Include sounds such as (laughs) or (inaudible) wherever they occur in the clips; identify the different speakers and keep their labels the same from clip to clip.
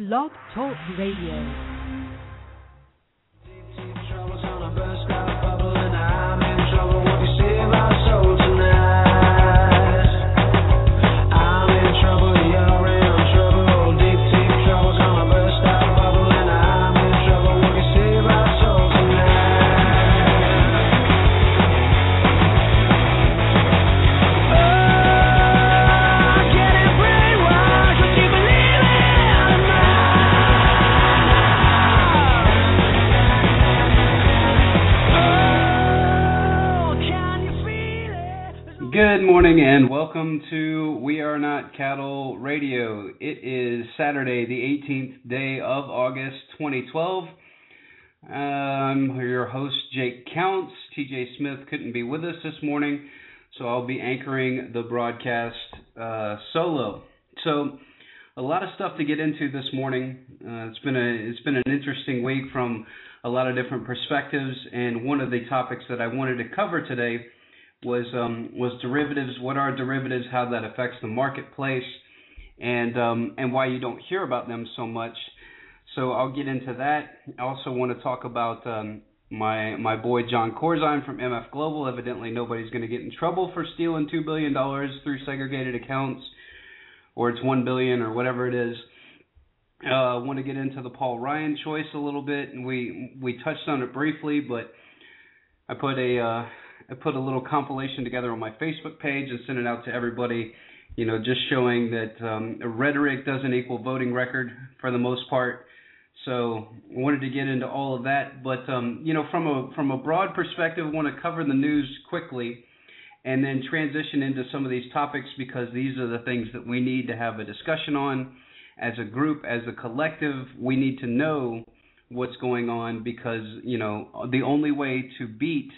Speaker 1: Blog Talk Radio.
Speaker 2: Welcome to We Are Not Cattle Radio. It is Saturday, the 18th day of August 2012. I'm your host, Jake Counts. TJ Smith couldn't be with us this morning, so I'll be anchoring the broadcast uh, solo. So, a lot of stuff to get into this morning. Uh, it's been a it's been an interesting week from a lot of different perspectives, and one of the topics that I wanted to cover today was um, was derivatives. What are derivatives? How that affects the marketplace, and um, and why you don't hear about them so much. So I'll get into that. I also want to talk about um, my my boy Jon Corzine from MF Global. Evidently, nobody's going to get in trouble for stealing two billion dollars through segregated accounts, or it's one billion or whatever it is. Uh, I want to get into the Paul Ryan choice a little bit, and we we touched on it briefly, but I put a uh, I put a little compilation together on my Facebook page and sent it out to everybody. You know, just showing that um, rhetoric doesn't equal voting record for the most part. So I wanted to get into all of that, but um, you know, from a from a broad perspective, I want to cover the news quickly, and then transition into some of these topics because these are the things that we need to have a discussion on as a group, as a collective. We need to know what's going on because you know the only way to beat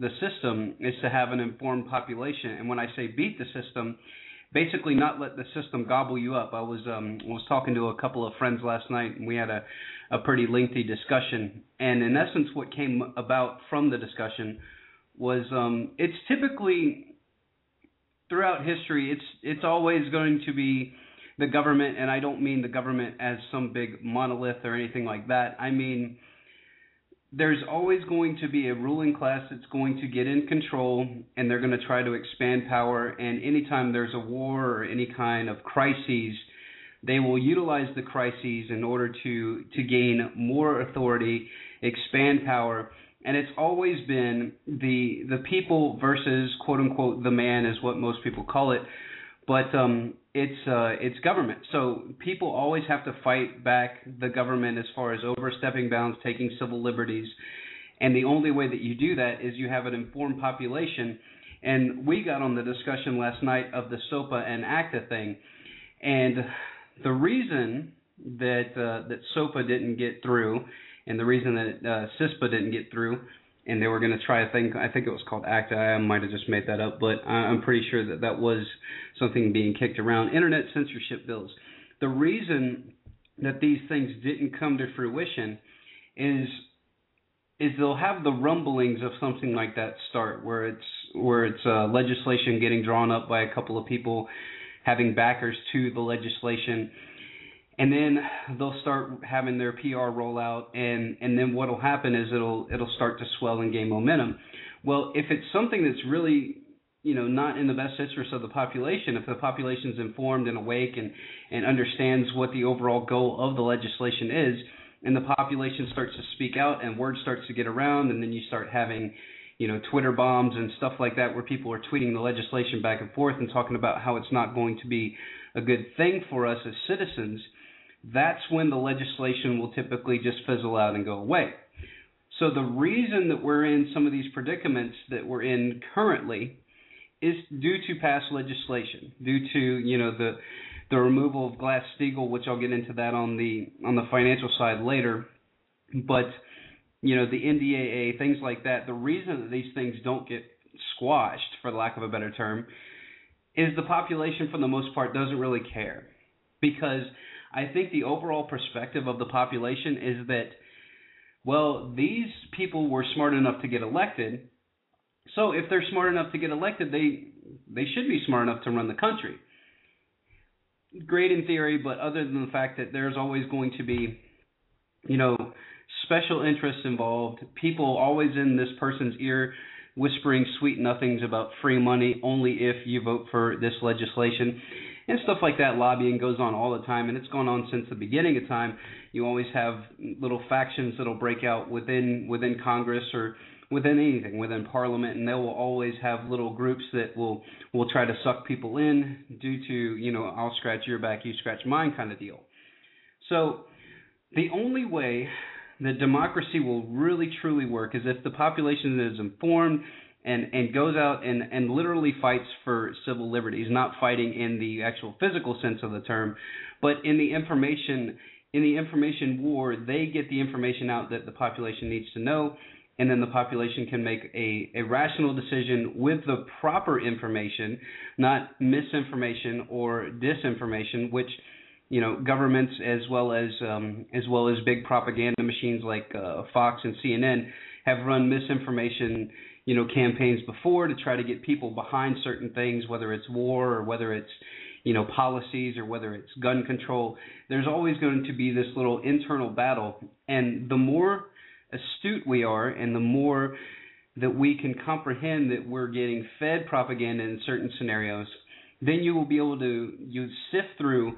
Speaker 2: the system is to have an informed population. And when I say beat the system, basically not let the system gobble you up. I was um was talking to a couple of friends last night and we had a a pretty lengthy discussion. And in essence what came about from the discussion was um it's typically throughout history it's it's always going to be the government and I don't mean the government as some big monolith or anything like that. I mean there's always going to be a ruling class that's going to get in control and they're going to try to expand power and anytime there's a war or any kind of crises they will utilize the crises in order to to gain more authority expand power. And it's always been the the people versus quote unquote the man is what most people call it but um it's uh it's government. So people always have to fight back the government as far as overstepping bounds taking civil liberties. And the only way that you do that is you have an informed population. And we got on the discussion last night of the SOPA and ACTA thing. And the reason that uh, that SOPA didn't get through and the reason that uh, CISPA didn't get through and they were going to try a thing. I think it was called ACTA. I might have just made that up, but I'm pretty sure that that was something being kicked around. Internet censorship bills. The reason that these things didn't come to fruition is is they'll have the rumblings of something like that start where it's where it's uh, legislation getting drawn up by a couple of people having backers to the legislation and then they'll start having their PR rollout, and and then what'll happen is it'll it'll start to swell and gain momentum. Well, if it's something that's really you know not in the best interest of the population, if the population's informed and awake and and understands what the overall goal of the legislation is, and the population starts to speak out and word starts to get around, and then you start having you know Twitter bombs and stuff like that where people are tweeting the legislation back and forth and talking about how it's not going to be a good thing for us as citizens that's when the legislation will typically just fizzle out and go away. So the reason that we're in some of these predicaments that we're in currently is due to past legislation, due to you know the the removal of Glass Steagall, which I'll get into that on the on the financial side later, but you know the NDAA, things like that. The reason that these things don't get squashed, for lack of a better term, is the population for the most part doesn't really care because I think the overall perspective of the population is that, well, these people were smart enough to get elected. So if they're smart enough to get elected, they they should be smart enough to run the country. great in theory, but other than the fact that there's always going to be, you know, special interests involved, people always in this person's ear whispering sweet nothings about free money only if you vote for this legislation and stuff like that. Lobbying goes on all the time and it's gone on since the beginning of time. You always have little factions that'll break out within within congress or within anything within parliament and they will always have little groups that will will try to suck people in due to you know I'll scratch your back you scratch mine kind of deal. So the only way that democracy will really truly work is if the population is informed and and goes out and and literally fights for civil liberties not fighting in the actual physical sense of the term but in the information in the information war they get the information out that the population needs to know and then the population can make a, a rational decision with the proper information, not misinformation or disinformation, which you know governments as well as um, as well as big propaganda machines like uh, Fox and CNN have run misinformation you know campaigns before to try to get people behind certain things, whether it's war or whether it's you know policies or whether it's gun control. There's always going to be this little internal battle, and the more astute we are and the more that we can comprehend that we're getting fed propaganda in certain scenarios, then you will be able to you sift through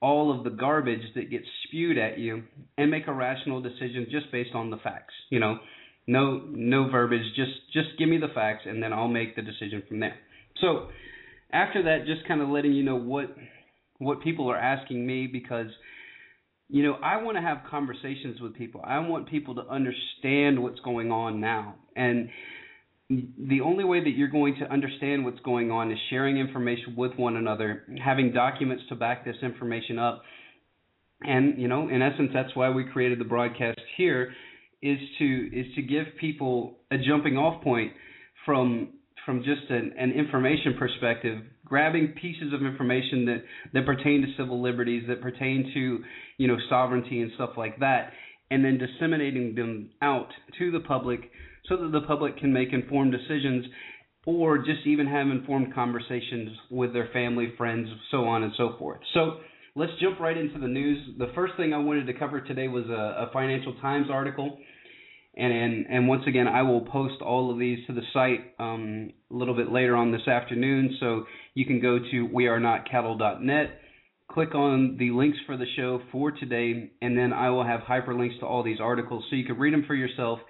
Speaker 2: all of the garbage that gets spewed at you and make a rational decision just based on the facts. You know, no no verbiage, just just give me the facts and then I'll make the decision from there. So after that, just kind of letting you know what what people are asking me because you know, I want to have conversations with people. I want people to understand what's going on now. And the only way that you're going to understand what's going on is sharing information with one another, having documents to back this information up. And, you know, in essence that's why we created the broadcast here is to is to give people a jumping off point from from just an, an information perspective, grabbing pieces of information that, that pertain to civil liberties, that pertain to, you know, sovereignty and stuff like that, and then disseminating them out to the public so that the public can make informed decisions or just even have informed conversations with their family, friends, so on and so forth. So let's jump right into the news. The first thing I wanted to cover today was a, a Financial Times article and, and and once again, I will post all of these to the site um, a little bit later on this afternoon. So you can go to wearenotcattle.net, click on the links for the show for today, and then I will have hyperlinks to all these articles so you can read them for yourself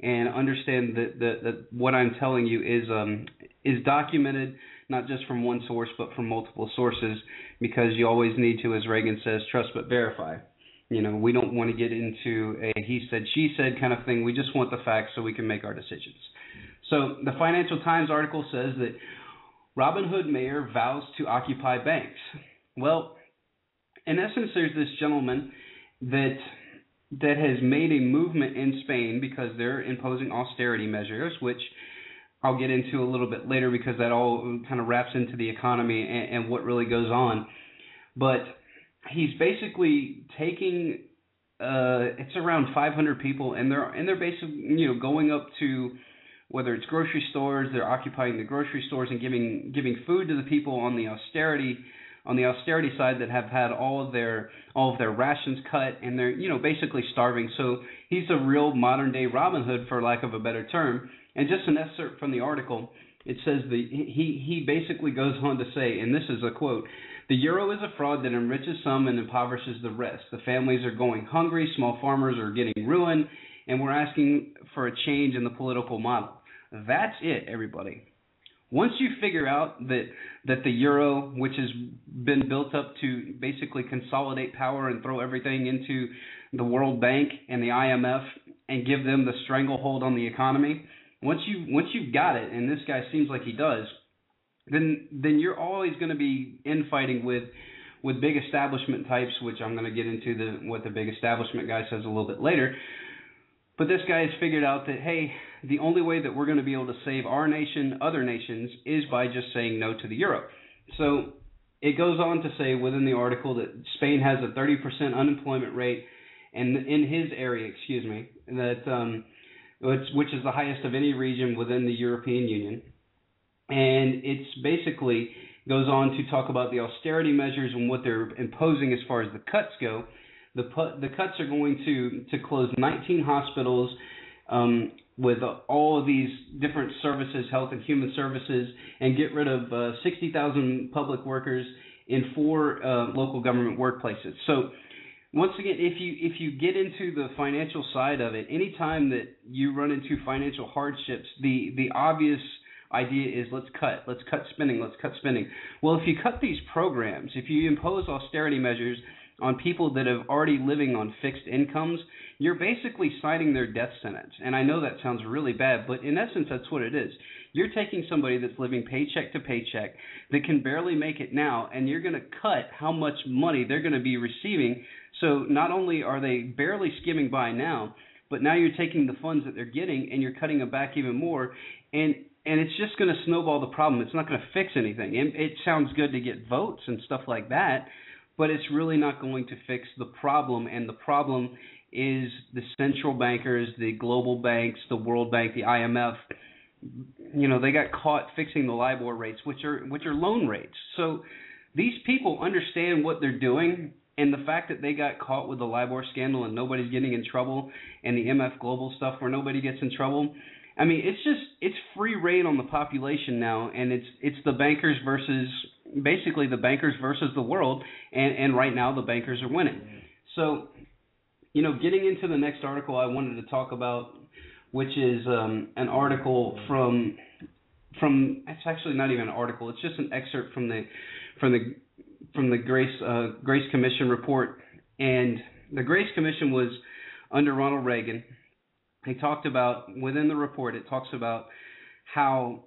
Speaker 2: and understand that, that, that what I'm telling you is um, is documented not just from one source but from multiple sources because you always need to, as Reagan says, trust but verify. You know, we don't want to get into a he said, she said kind of thing. We just want the facts so we can make our decisions. So the Financial Times article says that Robinhood mayor vows to occupy banks. Well, in essence, there's this gentleman that that has made a movement in Spain because they're imposing austerity measures, which I'll get into a little bit later because that all kind of wraps into the economy and, and what really goes on. But he's basically taking uh it's around 500 people and they're and they're basically you know going up to whether it's grocery stores they're occupying the grocery stores and giving giving food to the people on the austerity on the austerity side that have had all of their all of their rations cut and they're you know basically starving so he's a real modern day Robin Hood for lack of a better term and just an excerpt from the article it says the he he basically goes on to say and this is a quote the euro is a fraud that enriches some and impoverishes the rest. The families are going hungry, small farmers are getting ruined, and we're asking for a change in the political model. That's it, everybody. Once you figure out that that the euro, which has been built up to basically consolidate power and throw everything into the World Bank and the IMF and give them the stranglehold on the economy, once you once you've got it, and this guy seems like he does, then then you're always going to be infighting with with big establishment types, which I'm going to get into the what the big establishment guy says a little bit later. But this guy has figured out that hey, the only way that we're going to be able to save our nation, other nations, is by just saying no to the euro. So it goes on to say within the article that Spain has a 30% unemployment rate, and in his area, excuse me, that um, which, which is the highest of any region within the European Union and it's basically Goes on to talk about the austerity measures and what they're imposing as far as the cuts go. The the cuts are going to to close 19 hospitals um, with all of these different services, health and human services, and get rid of uh, 60,000 public workers in four uh, local government workplaces. So once again, if you if you get into the financial side of it, anytime that you run into financial hardships, the the obvious idea is let's cut, let's cut spending, let's cut spending. Well, if you cut these programs, if you impose austerity measures on people that are already living on fixed incomes, you're basically signing their death sentence. And I know that sounds really bad, but in essence, that's what it is. You're taking somebody that's living paycheck to paycheck that can barely make it now, and you're going to cut how much money they're going to be receiving. So not only are they barely skimming by now, but now you're taking the funds that they're getting and you're cutting them back even more. And and it's just going to snowball the problem. It's not going to fix anything. It, it sounds good to get votes and stuff like that, but it's really not going to fix the problem. And the problem is the central bankers, the global banks, the World Bank, the IMF. You know, they got caught fixing the LIBOR rates, which are which are loan rates. So these people understand what they're doing, and the fact that they got caught with the LIBOR scandal and nobody's getting in trouble, and the MF Global stuff where nobody gets in trouble. I mean, it's just it's free rein on the population now, and it's it's the bankers versus basically the bankers versus the world, and and right now the bankers are winning. So you know, getting into the next article I wanted to talk about, which is um, an article from from it's actually not even an article. It's just an excerpt from the from the from the Grace uh, Grace Commission report, and the Grace Commission was under Ronald Reagan. They talked about within the report. It talks about how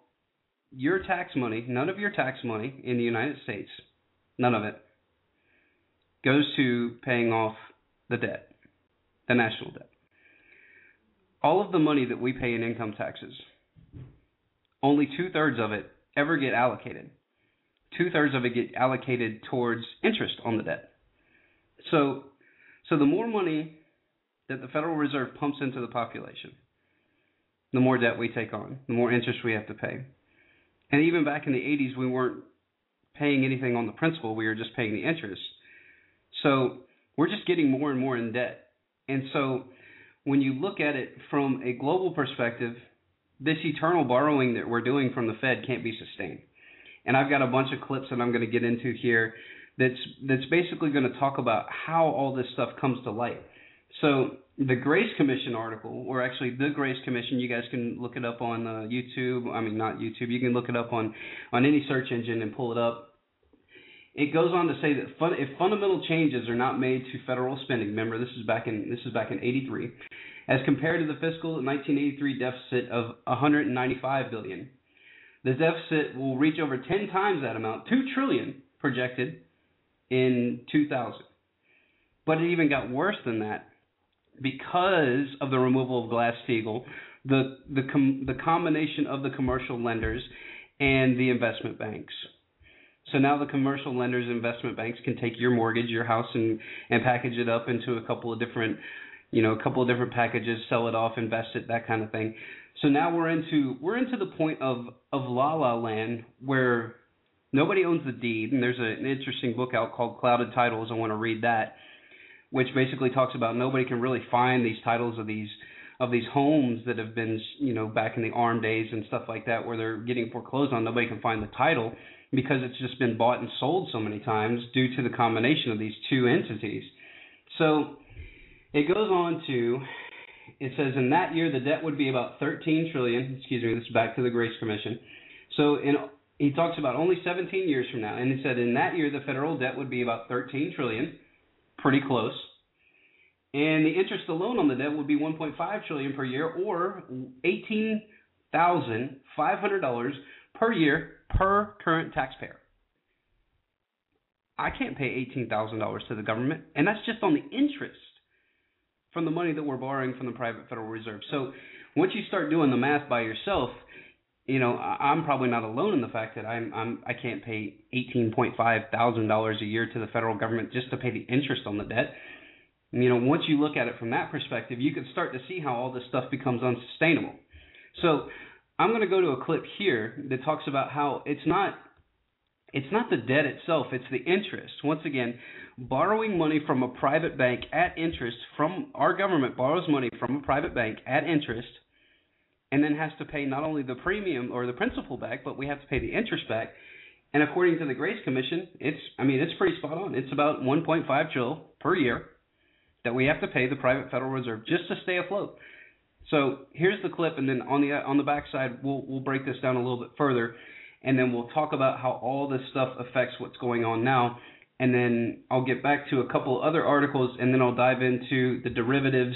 Speaker 2: your tax money, none of your tax money in the United States, none of it, goes to paying off the debt the national debt. All of the money that we pay in income taxes, only two thirds of it ever get allocated. Two thirds of it get allocated towards interest on the debt. So, so the more money that the Federal Reserve pumps into the population, the more debt we take on, the more interest we have to pay. And even back in the 80s, we weren't paying anything on the principal; we were just paying the interest. So we're just getting more and more in debt. And so when you look at it from a global perspective, this eternal borrowing that we're doing from the Fed can't be sustained. And I've got a bunch of clips that I'm going to get into here that's that's basically going to talk about how all this stuff comes to light. So the Grace Commission article, or actually the Grace Commission, you guys can look it up on uh, YouTube. I mean, not YouTube. You can look it up on on any search engine and pull it up it goes on to say that fun, if fundamental changes are not made to federal spending, remember this is back in this is back in 83, as compared to the fiscal 1983 deficit of 195 billion, the deficit will reach over 10 times that amount, 2 trillion projected in 2000. But it even got worse than that because of the removal of Glass-Steagall, the the com- the combination of the commercial lenders and the investment banks. So now the commercial lenders, investment banks can take your mortgage, your house, and and package it up into a couple of different, you know, a couple of different packages, sell it off, invest it, that kind of thing. So now we're into we're into the point of of la la land where nobody owns the deed, and there's a, an interesting book out called Clouded Titles. I want to read that, which basically talks about nobody can really find these titles of these of these homes that have been, you know, back in the ARM days and stuff like that, where they're getting foreclosed on. Nobody can find the title because it's just been bought and sold so many times due to the combination of these two entities. So it goes on to it says in that year the debt would be about 13 trillion. Excuse me, this is back to the Grace Commission. So in he talks about only 17 years from now, and he said in that year the federal debt would be about 13 trillion, pretty close, and the interest alone on the debt would be 1.5 trillion per year, or 18,500 dollars per year per current taxpayer. I can't pay $18,000 to the government, and that's just on the interest from the money that we're borrowing from the private Federal Reserve. So once you start doing the math by yourself, you know, I'm probably not alone in the fact that I'm I'm I can't pay eighteen point five thousand dollars a year to the federal government just to pay the interest on the debt. You know, once you look at it from that perspective, you can start to see how all this stuff becomes unsustainable. So I'm going to go to a clip here that talks about how it's not it's not the debt itself, it's the interest. Once again, borrowing money from a private bank at interest from our government borrows money from a private bank at interest and then has to pay not only the premium or the principal back, but we have to pay the interest back. And according to the Grace Commission, it's I mean it's pretty spot on. It's about 1.5 trill per year that we have to pay the private Federal Reserve just to stay afloat. So here's the clip, and then on the on the backside we'll we'll break this down a little bit further, and then we'll talk about how all this stuff affects what's going on now, and then I'll get back to a couple other articles, and then I'll dive into the derivatives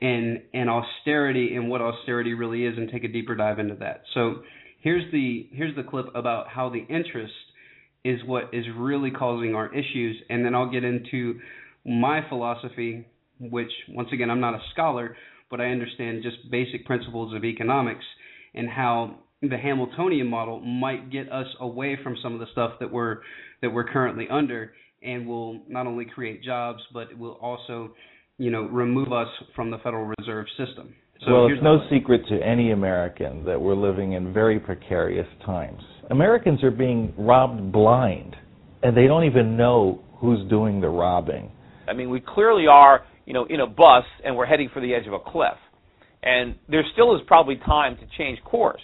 Speaker 2: and and austerity and what austerity really is, and take a deeper dive into that. So here's the here's the clip about how the interest is what is really causing our issues, and then I'll get into my philosophy, which once again I'm not a scholar, but I understand just basic principles of economics and how the Hamiltonian model might get us away from some of the stuff that we're that we're currently under and will not only create jobs but it will also you know remove us from the Federal Reserve system.
Speaker 3: So well, it's no secret to any American that we're living in very precarious times. Americans are being robbed blind and they don't even know who's doing the robbing.
Speaker 4: I mean, we clearly are, you know, in a bus and we're heading for the edge of a cliff. And there still is probably time to change course.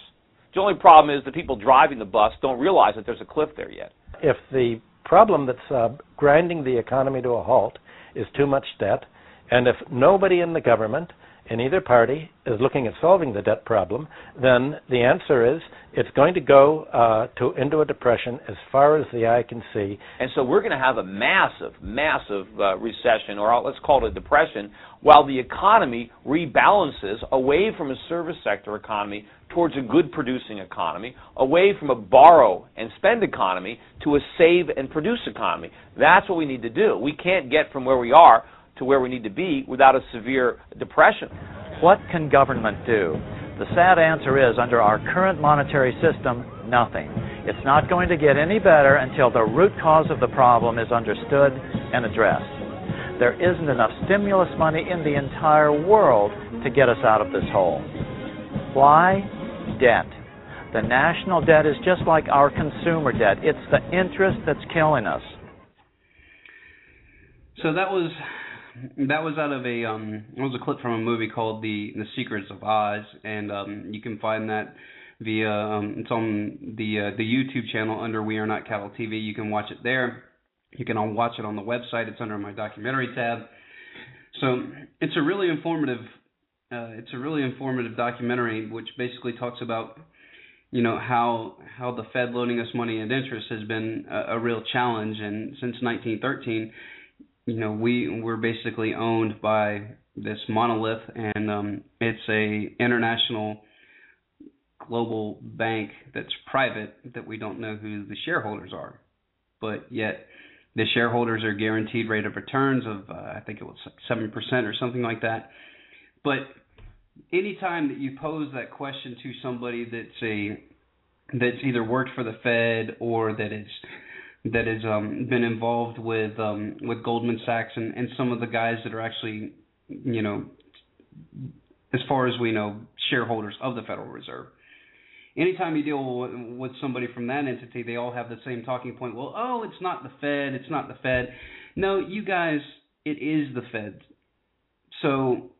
Speaker 4: The only problem is the people driving the bus don't realize that there's a cliff there yet.
Speaker 5: If the problem that's uh, grinding the economy to a halt is too much debt, and if nobody in the government in either party is looking at solving the debt problem, then the answer is it's going to go uh, to into a depression as far as the eye can see.
Speaker 4: And so we're going to have a massive, massive uh, recession, or let's call it a depression, while the economy rebalances away from a service sector economy towards a good producing economy, away from a borrow and spend economy to a save and produce economy. That's what we need to do. We can't get from where we are to where we need to be without a severe depression.
Speaker 6: What can government do? The sad answer is under our current monetary system, nothing. It's not going to get any better until the root cause of the problem is understood and addressed. There isn't enough stimulus money in the entire world to get us out of this hole. Why? Debt. The national debt is just like our consumer debt. It's the interest that's killing us.
Speaker 2: So that was that was out of a um it was a clip from a movie called The The Secrets of Oz and um you can find that via um it's on the uh, the YouTube channel under We Are Not Cattle TV. You can watch it there. You can watch it on the website. It's under my documentary tab. So it's a really informative uh, it's a really informative documentary which basically talks about you know how how the Fed loaning us money at interest has been a, a real challenge and since 1913 you know we we're basically owned by this monolith and um it's a international global bank that's private that we don't know who the shareholders are. But yet the shareholders are guaranteed rate of returns of uh, I think it was seven percent or something like that. But anytime that you pose that question to somebody that's a that's either worked for the Fed or that is that has um, been involved with um, with Goldman Sachs and, and some of the guys that are actually, you know, as far as we know, shareholders of the Federal Reserve. Anytime you deal with, with somebody from that entity, they all have the same talking point. Well, oh, it's not the Fed. It's not the Fed. No, you guys, it is the Fed. So,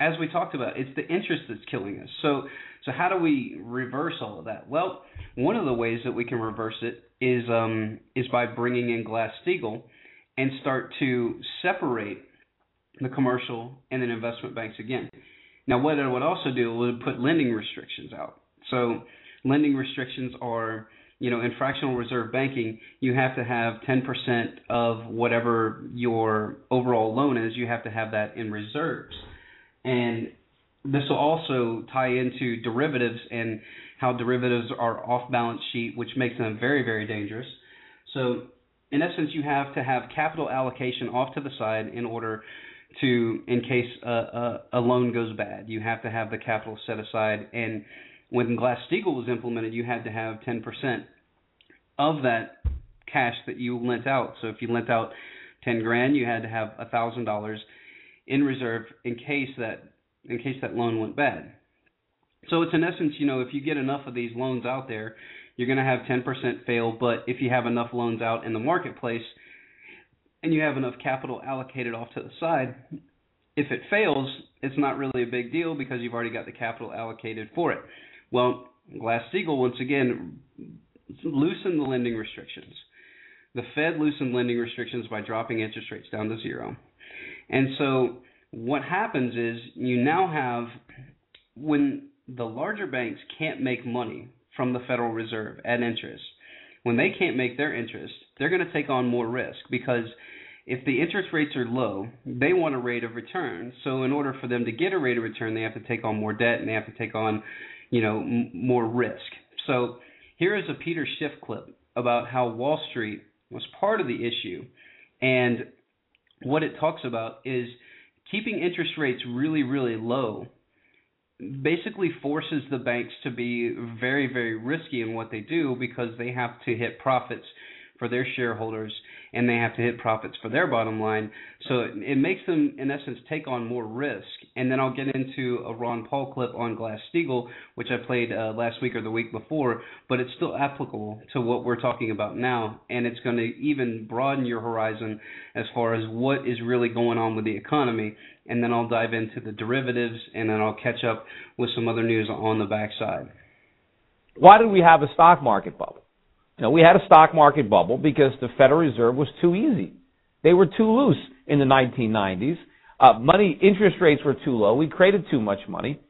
Speaker 2: as we talked about, it's the interest that's killing us. So, so how do we reverse all of that? Well, one of the ways that we can reverse it is um, is by bringing in Glass Steagall and start to separate the commercial and then investment banks again. Now, what it would also do would put lending restrictions out. So, lending restrictions are, you know, in fractional reserve banking, you have to have 10% of whatever your overall loan is, you have to have that in reserves. And this will also tie into derivatives and how derivatives are off balance sheet, which makes them very, very dangerous. So, in essence, you have to have capital allocation off to the side in order to, in case a, a, a loan goes bad, you have to have the capital set aside. And when Glass Steagall was implemented, you had to have 10% of that cash that you lent out. So if you lent out 10 grand, you had to have $1,000 in reserve in case that in case that loan went bad. So it's in essence, you know, if you get enough of these loans out there, you're going to have 10% fail, but if you have enough loans out in the marketplace and you have enough capital allocated off to the side, if it fails, it's not really a big deal because you've already got the capital allocated for it. Well, Glass-Steagall once again loosened the lending restrictions. The Fed loosened lending restrictions by dropping interest rates down to zero. And so what happens is you now have when the larger banks can't make money from the Federal Reserve at interest, when they can't make their interest, they're going to take on more risk because if the interest rates are low, they want a rate of return. So in order for them to get a rate of return, they have to take on more debt and they have to take on, you know, m- more risk. So here is a Peter Schiff clip about how Wall Street was part of the issue, and what it talks about is keeping interest rates really, really low basically forces the banks to be very, very risky in what they do because they have to hit profits for their shareholders and they have to hit profits for their bottom line. So it, it makes them, in essence, take on more risk. And then I'll get into a Ron Paul clip on Glass Steagall, which I played uh, last week or the week before, but it's still applicable to what we're talking about now. And it's going to even broaden your horizon as far as what is really going on with the economy. And then I'll dive into the derivatives and then I'll catch up with some other news on the backside.
Speaker 4: Why did we have a stock market bubble? You know, we had a stock market bubble because the Federal Reserve was too easy. They were too loose in the 1990s. Uh, money interest rates were too low. We created too much money,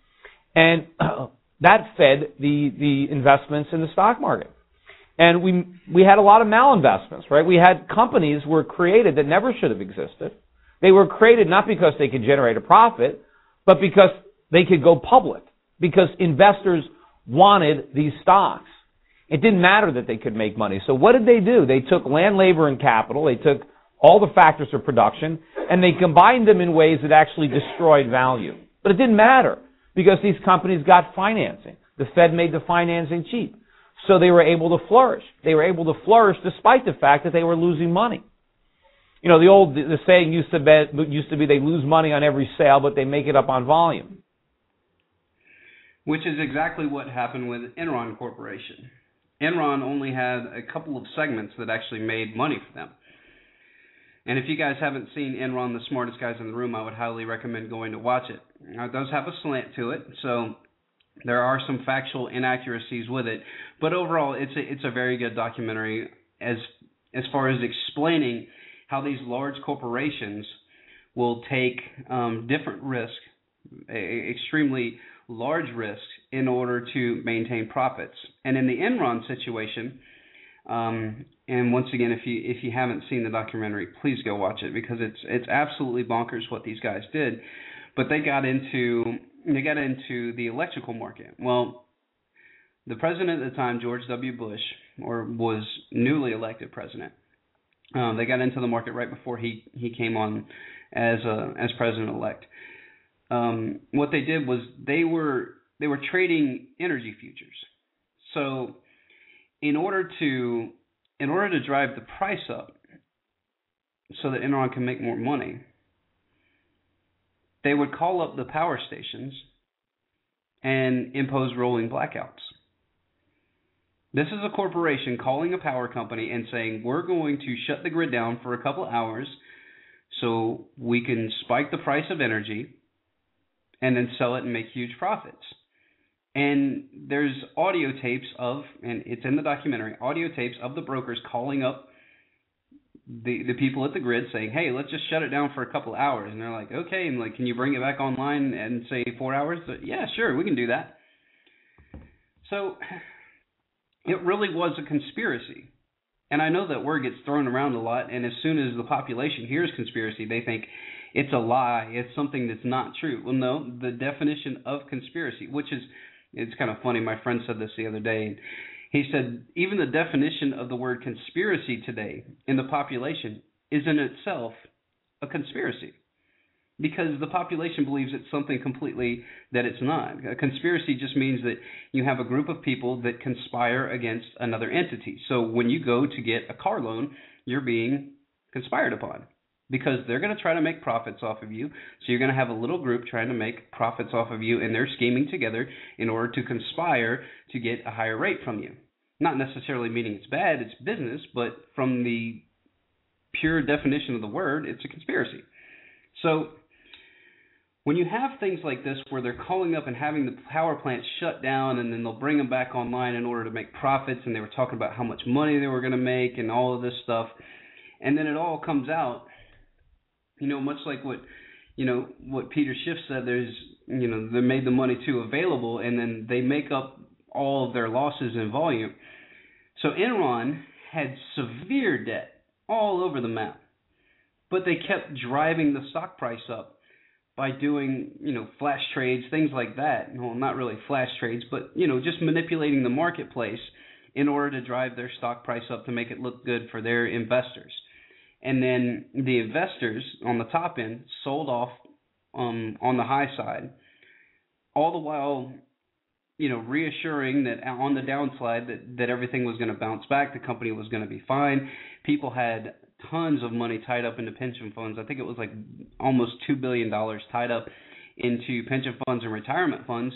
Speaker 4: and (clears throat) that fed the the investments in the stock market. And we we had a lot of malinvestments, right? We had companies were created that never should have existed. They were created not because they could generate a profit, but because they could go public. Because investors wanted these stocks. It didn't matter that they could make money. So what did they do? They took land, labor, and capital. They took all the factors of production and they combined them in ways that actually destroyed value. But it didn't matter because these companies got financing. The Fed made the financing cheap. So they were able to flourish. They were able to flourish despite the fact that they were losing money. You know, the old the saying used to be used to be they lose money on every sale, but they make it up on volume.
Speaker 2: Which is exactly what happened with Enron Corporation. Enron only had a couple of segments that actually made money for them. And if you guys haven't seen Enron, the smartest guys in the room, I would highly recommend going to watch it. It does have a slant to it, so there are some factual inaccuracies with it, but overall, it's a, it's a very good documentary as as far as explaining how these large corporations will take um, different risks, extremely large risks, in order to maintain profits. And in the Enron situation, um, and once again, if you if you haven't seen the documentary, please go watch it because it's it's absolutely bonkers what these guys did. But they got into they got into the electrical market. Well, the president at the time, George W. Bush, or was newly elected president, um, they got into the market right before he he came on as a, as president elect. Um, what they did was they were they were trading energy futures. So in order to in order to drive the price up so that Enron can make more money, they would call up the power stations and impose rolling blackouts. This is a corporation calling a power company and saying, We're going to shut the grid down for a couple hours so we can spike the price of energy and then sell it and make huge profits. And there's audio tapes of, and it's in the documentary, audio tapes of the brokers calling up the the people at the grid saying, "Hey, let's just shut it down for a couple hours." And they're like, "Okay." And like, "Can you bring it back online and say four hours?" yeah, sure, we can do that. So it really was a conspiracy. And I know that word gets thrown around a lot, and as soon as the population hears conspiracy, they think it's a lie, it's something that's not true. Well, no, the definition of conspiracy, which is, it's kind of funny. My friend said this the other day. He said even the definition of the word conspiracy today in the population is in itself a conspiracy because the population believes it's something completely that it's not. A conspiracy just means that you have a group of people that conspire against another entity. So when you go to get a car loan, you're being conspired upon because they're going to try to make profits off of you. So you're going to have a little group trying to make profits off of you, and they're scheming together in order to conspire to get a higher rate from you. not necessarily meaning it's bad, it's business, but from the pure definition of the word, it's a conspiracy. So when you have things like this where they're calling up and having the power plants shut down and then they'll bring them back online in order to make profits and they were talking about how much money they were going to make and all of this stuff and then it all comes out you know much like what you know what Peter Schiff said there's you know they made the money too available and then they make up all of their losses in volume so Enron had severe debt all over the map but they kept driving the stock price up by doing you know flash trades, things like that. Well, not really flash trades, but you know just manipulating the marketplace in order to drive their stock price up to make it look good for their investors. And then the investors on the top end sold off um, on the high side, all the while you know reassuring that on the downside that that everything was going to bounce back, the company was going to be fine. People had tons of money tied up into pension funds. I think it was like almost two billion dollars tied up into pension funds and retirement funds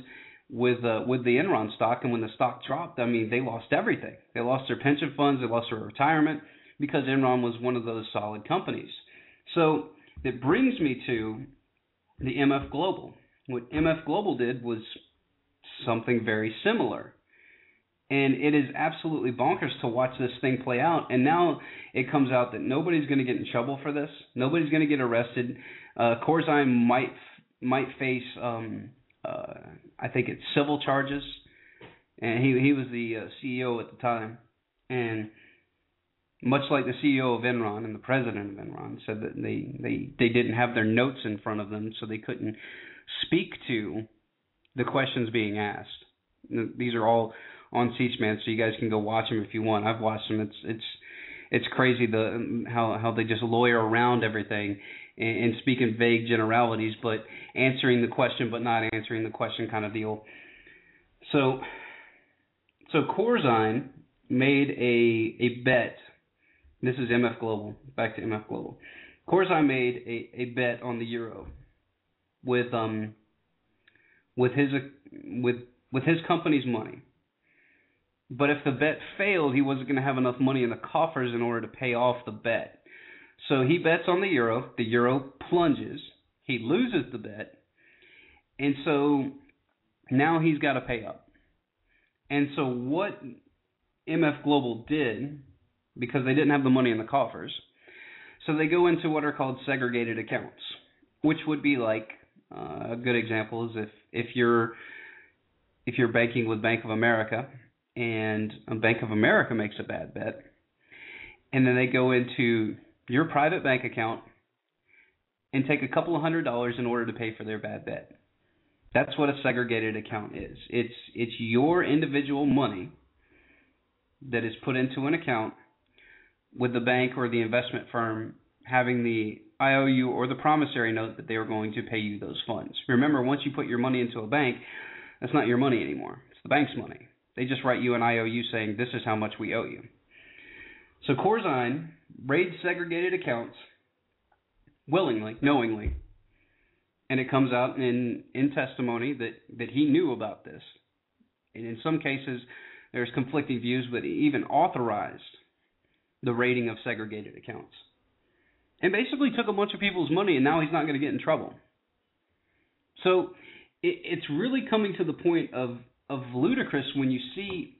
Speaker 2: with uh, with the Enron stock. And when the stock dropped, I mean, they lost everything. They lost their pension funds, they lost their retirement because Enron was one of those solid companies. So it brings me to the MF Global. What MF Global did was something very similar and it is absolutely bonkers to watch this thing play out. And now it comes out that nobody's going to get in trouble for this. Nobody's going to get arrested. Uh, Corzine might might face, um, uh, I think it's civil charges, and he he was the uh, CEO at the time, and much like the CEO of Enron and the president of Enron said that they they they didn't have their notes in front of them, so they couldn't speak to the questions being asked. These are all on C-SPAN, so you guys can go watch them if you want. I've watched them. It's it's it's crazy the how how they just lawyer around everything and, and speak in vague generalities, but answering the question but not answering the question kind of deal. So so Corzine made a a bet. This is MF Global. Back to MF Global. Corzine made a, a bet on the euro with um with his with with his company's money but if the bet failed, he wasn't going to have enough money in the coffers in order to pay off the bet. So he bets on the euro. The euro plunges. He loses the bet. And so now he's got to pay up. And so what MF Global did, because they didn't have the money in the coffers, so they go into what are called segregated accounts, which would be like uh, a good example is if if you're if you're banking with Bank of America and Bank of America makes a bad bet, and then they go into your private bank account and take a couple of hundred dollars in order to pay for their bad bet. That's what a segregated account is. It's it's your individual money that is put into an account with the bank or the investment firm having the IOU or the promissory note that they are going to pay you those funds. Remember, once you put your money into a bank, that's not your money anymore. It's the bank's money. They just write you an IOU saying this is how much we owe you. So Corzine raids segregated accounts willingly, knowingly, and it comes out in in testimony that that he knew about this. And in some cases, there's conflicting views, but he even authorized the rating of segregated accounts, and basically took a bunch of people's money, and now he's not going to get in trouble. So it, it's really coming to the point of of ludicrous when you see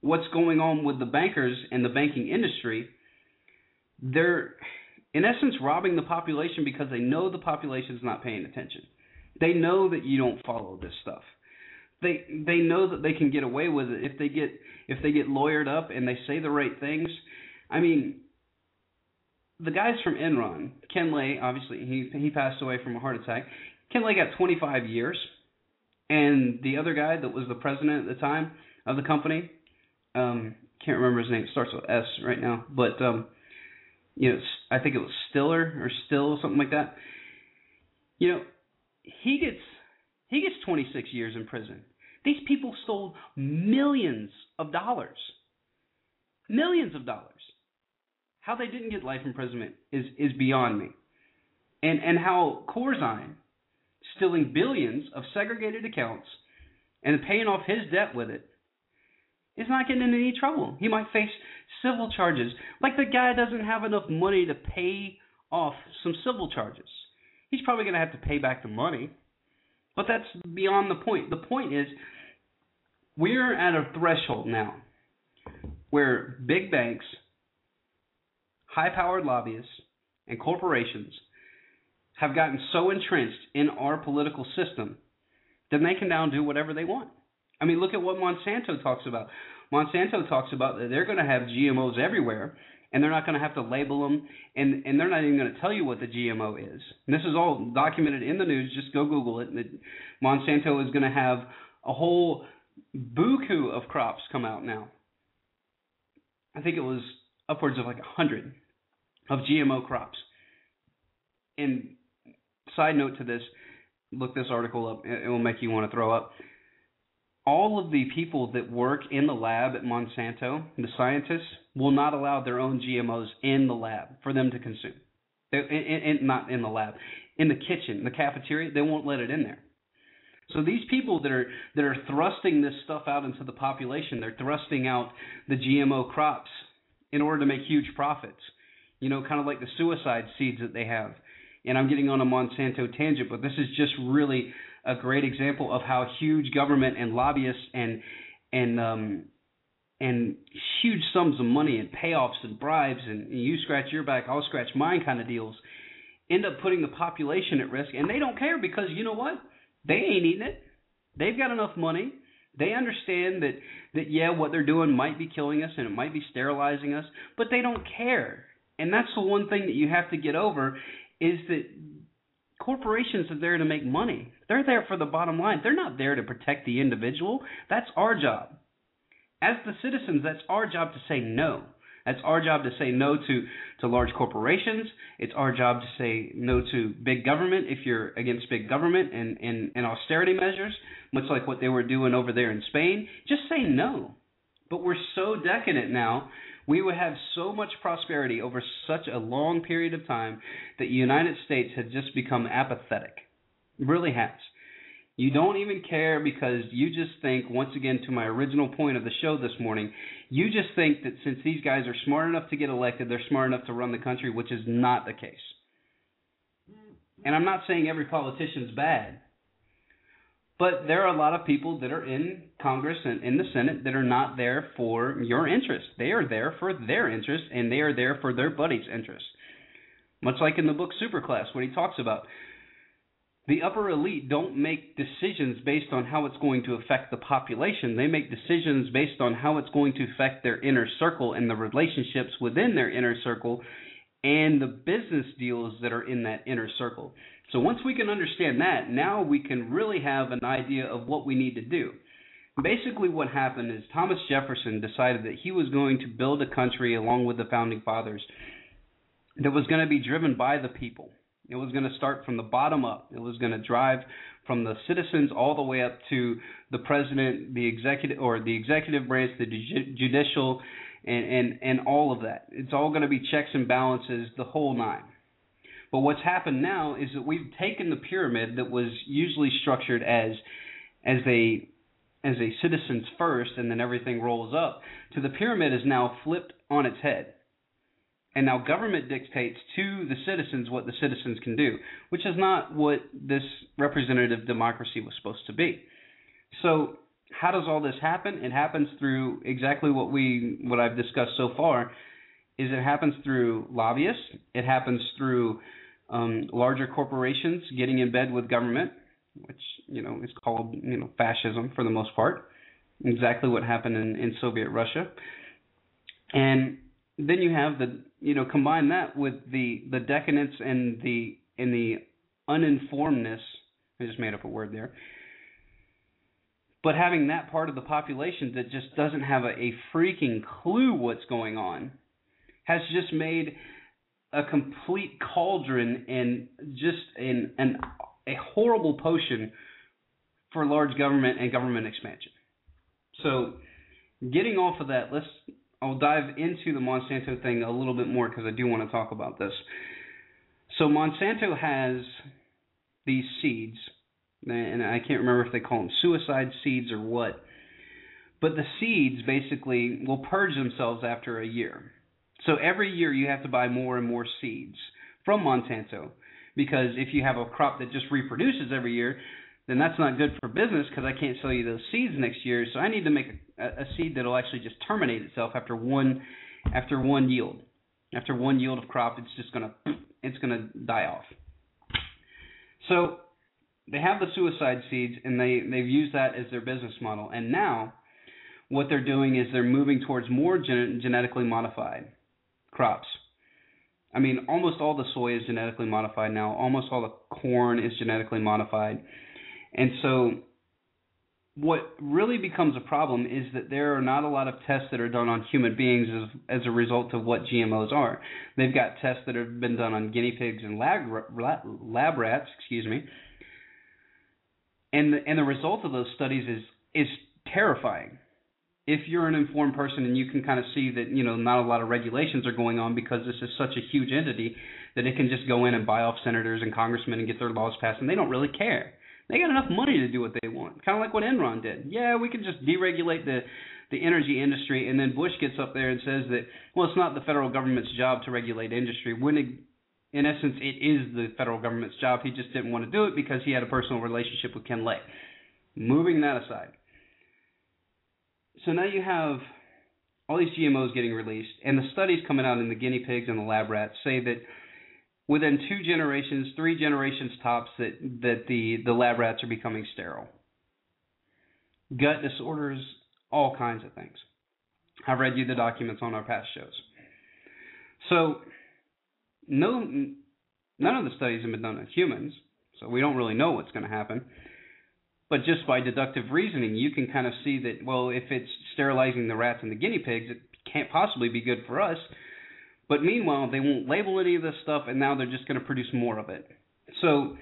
Speaker 2: what's going on with the bankers and the banking industry. They're in essence robbing the population because they know the population is not paying attention. They know that you don't follow this stuff. They they know that they can get away with it if they get if they get lawyered up and they say the right things. I mean, the guys from Enron, Ken Lay, obviously he he passed away from a heart attack. Ken Lay got 25 years and the other guy that was the president at the time of the company, um, can't remember his name. It starts with S right now, but um, you know, I think it was Stiller or Still something like that. You know, he gets he gets 26 years in prison. These people stole millions of dollars, millions of dollars. How they didn't get life imprisonment is is beyond me. And and how Corzine stealing billions of segregated accounts and paying off his debt with it is not getting in any trouble. He might face civil charges. Like the guy doesn't have enough money to pay off some civil charges. He's probably going to have to pay back the money. But that's beyond the point. The point is we're at a threshold now where big banks, high powered lobbyists, and corporations have gotten so entrenched in our political system that they can now do whatever they want. I mean, look at what Monsanto talks about. Monsanto talks about that they're going to have GMOs everywhere, and they're not going to have to label them, and and they're not even going to tell you what the GMO is. And this is all documented in the news. Just go Google it. Monsanto is going to have a whole buku of crops come out now. I think it was upwards of like a hundred of GMO crops. And side note to this, look this article up. It will make you want to throw up. All of the people that work in the lab at Monsanto, the scientists, will not allow their own GMOs in the lab for them to consume. They, in, in, not in the lab, in the kitchen, the cafeteria, they won't let it in there. So these people that are that are thrusting this stuff out into the population, they're thrusting out the GMO crops in order to make huge profits. You know, kind of like the suicide seeds that they have. And I'm getting on a Monsanto tangent, but this is just really a great example of how huge government and lobbyists and and um and huge sums of money and payoffs and bribes and, you scratch your back, I'll scratch mine kind of deals end up putting the population at risk and they don't care because you know what? They ain't eating it. They've got enough money. They understand that that yeah, what they're doing might be killing us and it might be sterilizing us, but they don't care. And that's the one thing that you have to get over is that corporations are there to make money. They're there for the bottom line. They're not there to protect the individual. That's our job. As the citizens, that's our job to say no. That's our job to say no to, to large corporations. It's our job to say no to big government if you're against big government and, and, and austerity measures, much like what they were doing over there in Spain. Just say no. But we're so decadent now. We would have so much prosperity over such a long period of time that the United States had just become apathetic. It really has. You don't even care because you just think, once again, to my original point of the show this morning, you just think that since these guys are smart enough to get elected, they're smart enough to run the country, which is not the case. And I'm not saying every politician's bad, but there are a lot of people that are in Congress and in the Senate that are not there for your interest. They are there for their interest, and they are there for their buddy's interest. Much like in the book Superclass, what he talks about the upper elite don't make decisions based on how it's going to affect the population. They make decisions based on how it's going to affect their inner circle and the relationships within their inner circle and the business deals that are in that inner circle. So once we can understand that, now we can really have an idea of what we need to do. Basically, what happened is Thomas Jefferson decided that he was going to build a country along with the founding fathers that was going to be driven by the people it was going to start from the bottom up. It was going to drive from the citizens all the way up to the president, the executive or the executive branch, the judicial, and and and all of that. It's all going to be checks and balances, the whole nine. But what's happened now is that we've taken the pyramid that was usually structured as as a as a citizens first and then everything rolls up to the pyramid is now flipped on its head and now government dictates to the citizens what the citizens can do, which is not what this representative democracy was supposed to be. So, how does all this happen? It happens through exactly what we what I've discussed so far. Is it happens through lobbyists? It happens through um, larger corporations getting in bed with government, which you know is called you know fascism for the most part. Exactly what happened in, in Soviet Russia, and then you have the you know combine that with the the decadence and the and the uninformedness. I just made up a word there. But having that part of the population that just doesn't have a, a freaking clue what's going on has just made a complete cauldron and just an, an a horrible potion for large government and government expansion. So, getting off of that, let's I'll dive into the Monsanto thing a little bit more because I do want to talk about this. So Monsanto has these seeds, and I can't remember if they call them suicide seeds or what. but the seeds basically will purge themselves after a year. So every year you have to buy more and more seeds from Monsanto because if you have a crop that just reproduces every year, then that's not good for business because I can't sell you those seeds next year. So I need to make a, a seed that'll actually just terminate itself after one after one yield. After one yield of crop, it's just gonna it's gonna die off. So they have the suicide seeds and they they've used that as their business model. And now what they're doing is they're moving towards more gen- genetically modified crops. I mean, almost all the soy is genetically modified now. Almost all the corn is genetically modified. And so what really becomes a problem is that there are not a lot of tests that are done on human beings as, as a result of what GMOs are. They've got tests that have been done on guinea pigs and lab, lab rats, excuse me. And the, and the result of those studies is is terrifying if you're an informed person and you can kind of see that you know not a lot of regulations are going on because this is such a huge entity that it can just go in and buy off senators and congressmen and get their laws passed and they don't really care. They got enough money to do what they want. Kind of like what Enron did. Yeah, we can just deregulate the the energy industry and then Bush gets up there and says that well it's not the federal government's job to regulate industry when it, in essence it is the federal government's job. He just didn't want to do it because he had a personal relationship with Ken Lay. Moving that aside so now you have all these GMOs getting released, and the studies coming out in the guinea pigs and the lab rats say that within two generations, three generations tops, that that the the lab rats are becoming sterile. Gut disorders, all kinds of things. I've read you the documents on our past shows. So, no, none of the studies have been done on humans, so we don't really know what's going to happen. But just by deductive reasoning, you can kind of see that, well, if it's sterilizing the rats and the guinea pigs, it can't possibly be good for us. But meanwhile, they won't label any of this stuff, and now they're just going to produce more of it. So,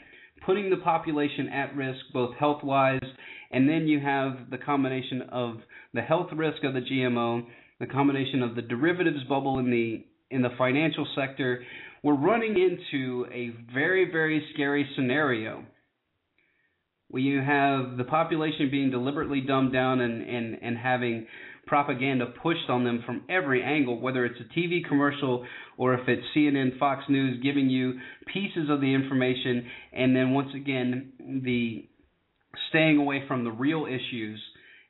Speaker 2: putting the population at risk, both health wise, and then you have the combination of the health risk of the GMO, the combination of the derivatives bubble in the in the financial sector. We're running into a very, very scary scenario where you have the population being deliberately dumbed down and, and, and having propaganda pushed on them from every angle, whether it's a TV commercial or if it's CNN, Fox News giving you pieces of the information, and then once again, the staying away from the real issues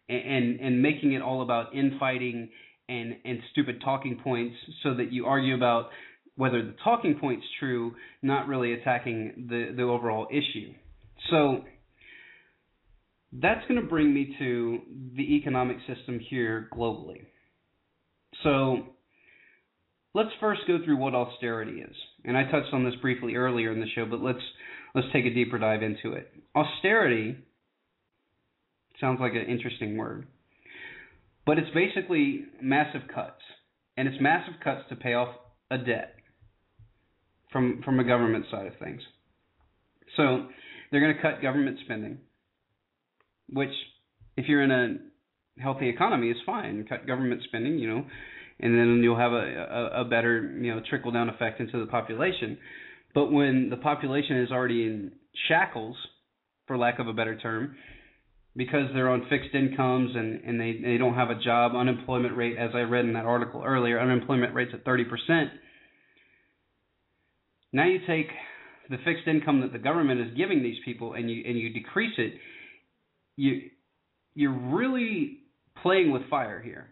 Speaker 2: and, and, and making it all about infighting and, and stupid talking points so that you argue about whether the talking point's true, not really attacking the, the overall issue. So that's going to bring me to the economic system here globally. So let's first go through what austerity is. And I touched on this briefly earlier in the show, but let's let's take a deeper dive into it. Austerity sounds like an interesting word. But it's basically massive cuts. And it's massive cuts to pay off a debt from from a government side of things. So they're going to cut government spending which if you're in a healthy economy is fine. Cut government spending, you know, and then you'll have a, a, a better you know trickle down effect into the population. But when the population is already in shackles, for lack of a better term, because they're on fixed incomes and, and they, they don't have a job, unemployment rate, as I read in that article earlier, unemployment rate's at 30%. Now you take the fixed income that the government is giving these people and you and you decrease it, you you're really playing with fire here.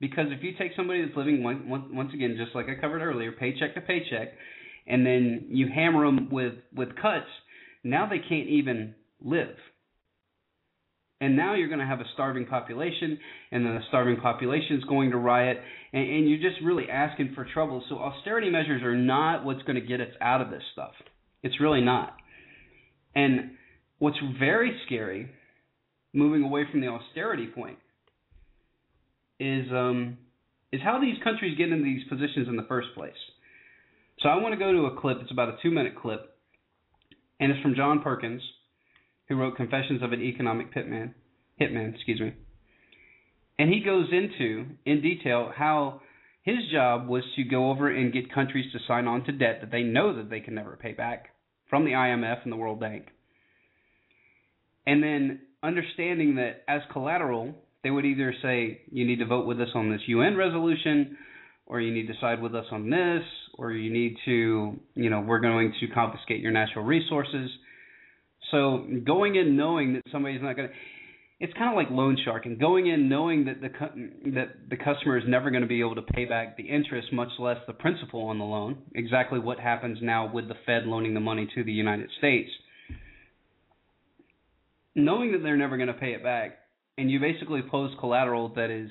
Speaker 2: Because if you take somebody that's living one, one, once again, just like I covered earlier, paycheck to paycheck, and then you hammer them with with cuts, now they can't even live. And now you're going to have a starving population, and then the starving population is going to riot, and, and you're just really asking for trouble. So austerity measures are not what's going to get us out of this stuff. It's really not. And What's very scary, moving away from the austerity point, is um, is how these countries get into these positions in the first place. So I want to go to a clip. It's about a two-minute clip, and it's from John Perkins, who wrote Confessions of an Economic Hitman. Hitman, excuse me. And he goes into in detail how his job was to go over and get countries to sign on to debt that they know that they can never pay back from the IMF and the World Bank and then understanding that as collateral They would either say you need to vote with us on this UN resolution, or you need to side with us on this, or you need to, you know, we're going to confiscate your natural resources. So going in knowing that somebody's not going to it's kind of like loan sharking. Going in knowing that the that the customer is never going to be able to pay back the interest, much less the principal on the loan. Exactly what happens now with the Fed loaning the money to the United States. Knowing that they're never going to pay it back, and you basically pose collateral that is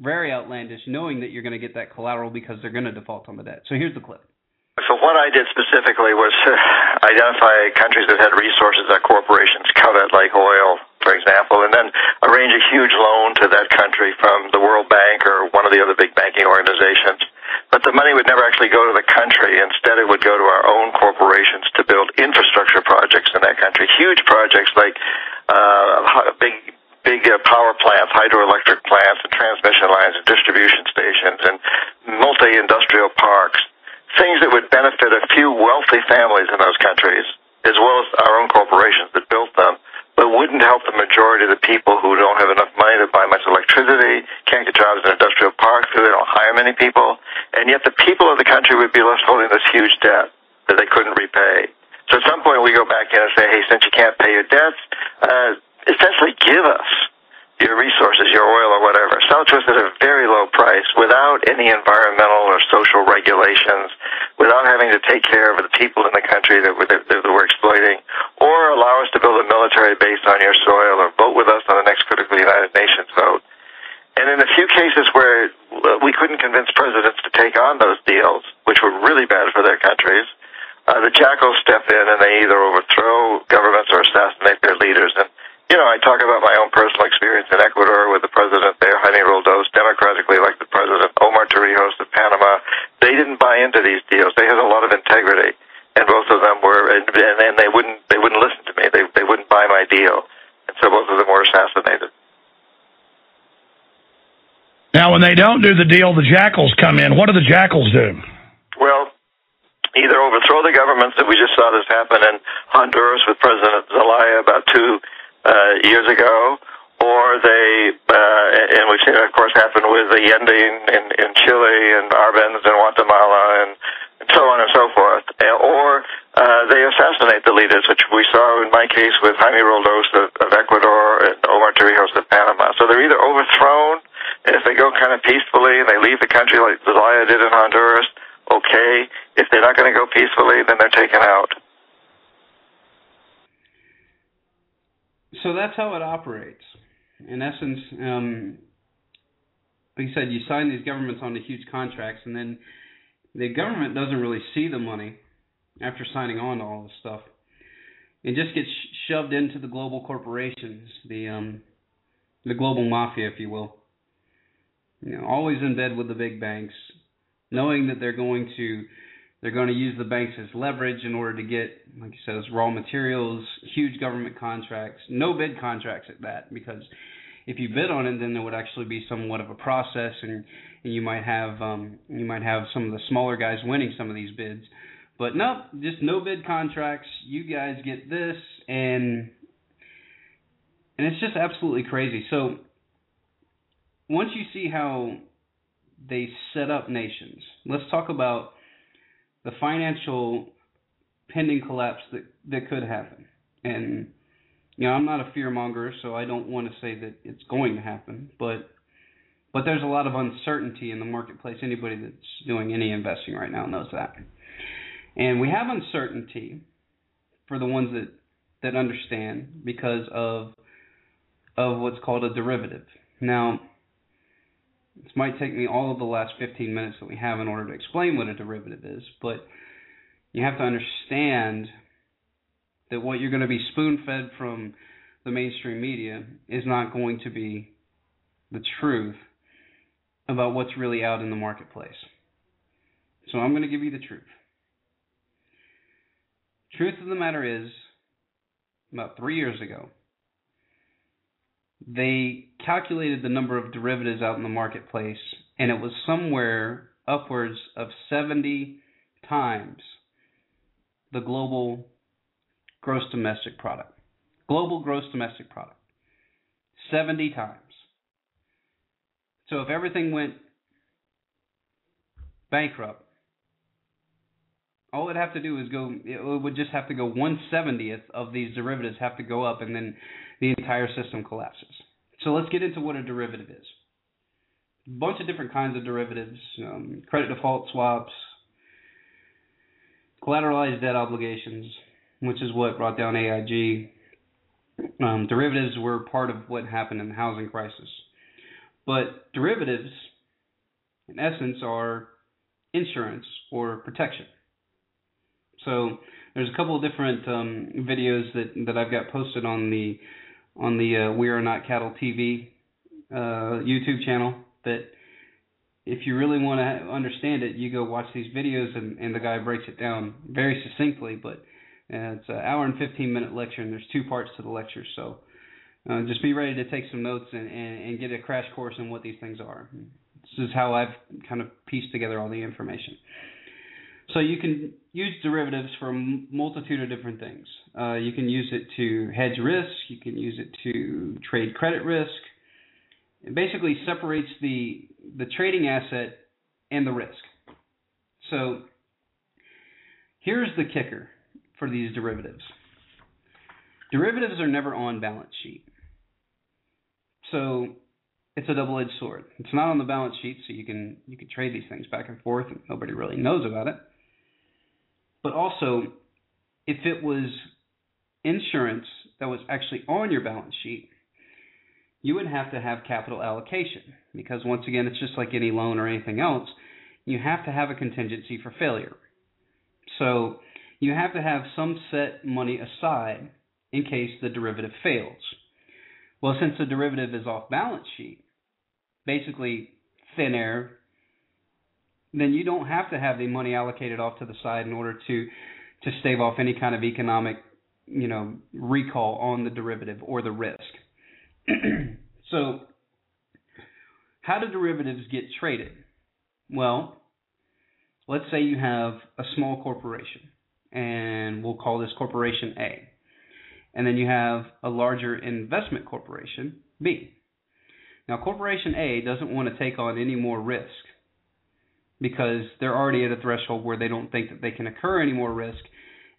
Speaker 2: very outlandish, knowing that you're going to get that collateral because they're going to default on the debt. So here's the clip.
Speaker 7: So what I did specifically was (laughs) identify countries that had resources that corporations covet, like oil, for example, and then arrange a huge loan to that country from the World Bank or one of the other big banking organizations. But the money would never actually go to the country. Instead, it would go to our own corporations to build infrastructure projects in that country. Huge projects like uh, big big uh, power plants, hydroelectric plants, and transmission lines, and distribution stations, and multi-industrial parks. Things that would benefit a few wealthy families in those countries, as well as our own corporations that built them but wouldn't help the majority of the people who don't have enough money to buy much electricity, can't get jobs in industrial parks because they don't hire many people, and yet the people of the country would be left holding this huge debt that they couldn't repay. So at some point we go back in and say, hey, since you can't pay your debts, uh, essentially give us your resources, your oil or whatever, sell it to us at a very low price without any environmental or social regulations, without having to take care of the people in the country that we're, that we're exploiting, or allow us to build a military base on your soil or vote with us on the next critical United Nations vote. And in a few cases where we couldn't convince presidents to take on those deals, which were really bad for their countries, uh, the jackals step in and they either overthrow governments or assassinate their leaders. And you know, I talk about my own personal experience in Ecuador with the president there, Jaime Roldos, democratically elected president, Omar Torrijos of Panama. They didn't buy into these deals. They had a lot of integrity, and both of them were, and, and they wouldn't, they wouldn't listen to me. They, they wouldn't buy my deal, and so both of them were assassinated.
Speaker 8: Now, when they don't do the deal, the jackals come in. What do the jackals do?
Speaker 7: Well, either overthrow the governments that we just saw this happen in Honduras with President Zelaya about two uh, years ago, or they, uh, and we've seen of course, happen with Allende in, in, in Chile and Arbenz in Guatemala and, and so on and so forth, or uh, they assassinate the leaders, which we saw in my case with Jaime Roldos of, of Ecuador and Omar Torrijos of Panama. So they're either overthrown, and if they go kind of peacefully and they leave the country like Zelaya did in Honduras, okay. If they're not going to go peacefully, then they're taken out.
Speaker 2: So that's how it operates. In essence, um, like you said, you sign these governments onto huge contracts, and then the government doesn't really see the money after signing on to all this stuff. It just gets shoved into the global corporations, the um, the global mafia, if you will. You know, always in bed with the big banks, knowing that they're going to they're going to use the banks as leverage in order to get, like you said, raw materials, huge government contracts, no bid contracts at that, because if you bid on it, then there would actually be somewhat of a process, and, and you might have um, you might have some of the smaller guys winning some of these bids. But no, just no bid contracts. You guys get this, and and it's just absolutely crazy. So once you see how they set up nations, let's talk about the financial pending collapse that that could happen. And you know, I'm not a fear monger, so I don't want to say that it's going to happen, but but there's a lot of uncertainty in the marketplace. Anybody that's doing any investing right now knows that. And we have uncertainty for the ones that that understand because of of what's called a derivative. Now, this might take me all of the last 15 minutes that we have in order to explain what a derivative is, but you have to understand that what you're going to be spoon fed from the mainstream media is not going to be the truth about what's really out in the marketplace. So I'm going to give you the truth. Truth of the matter is, about three years ago, they calculated the number of derivatives out in the marketplace, and it was somewhere upwards of 70 times the global gross domestic product. Global gross domestic product. 70 times. So if everything went bankrupt, all it'd have to do is go. It would just have to go one seventieth of these derivatives have to go up, and then the entire system collapses. So let's get into what a derivative is. A bunch of different kinds of derivatives: um, credit default swaps, collateralized debt obligations, which is what brought down AIG. Um, derivatives were part of what happened in the housing crisis. But derivatives, in essence, are insurance or protection. So there's a couple of different um, videos that that I've got posted on the on the uh, We Are Not Cattle TV uh, YouTube channel. That if you really want to understand it, you go watch these videos, and, and the guy breaks it down very succinctly. But uh, it's an hour and 15 minute lecture, and there's two parts to the lecture. So uh, just be ready to take some notes and, and, and get a crash course on what these things are. This is how I've kind of pieced together all the information. So you can use derivatives for a multitude of different things. Uh, you can use it to hedge risk. You can use it to trade credit risk. It basically separates the the trading asset and the risk. So here's the kicker for these derivatives. Derivatives are never on balance sheet. So it's a double-edged sword. It's not on the balance sheet, so you can you can trade these things back and forth, and nobody really knows about it. But also, if it was insurance that was actually on your balance sheet, you would have to have capital allocation because once again, it's just like any loan or anything else. You have to have a contingency for failure. So you have to have some set money aside in case the derivative fails. Well, since the derivative is off balance sheet, basically thin air, then you don't have to have the money allocated off to the side in order to to stave off any kind of economic, you know, recall on the derivative or the risk. (clears throat) so, how do derivatives get traded? Well, let's say you have a small corporation, and we'll call this corporation A. And then you have a larger investment corporation, B. Now, corporation A doesn't want to take on any more risk because they're already at a threshold where they don't think that they can incur any more risk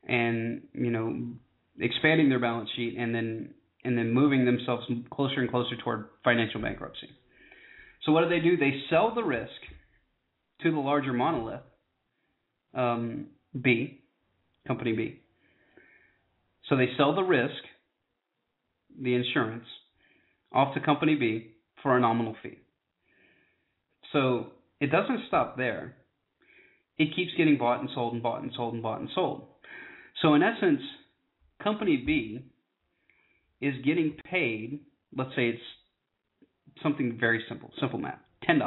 Speaker 2: and you know expanding their balance sheet and then and then moving themselves closer and closer toward financial bankruptcy. So what do they do? They sell the risk to the larger monolith, um, B, company B. So they sell the risk, the insurance, off to company B for a nominal fee. So it doesn't stop there. It keeps getting bought and sold and bought and sold and bought and sold. So in essence, company B is getting paid, let's say it's something very simple, simple math, $10.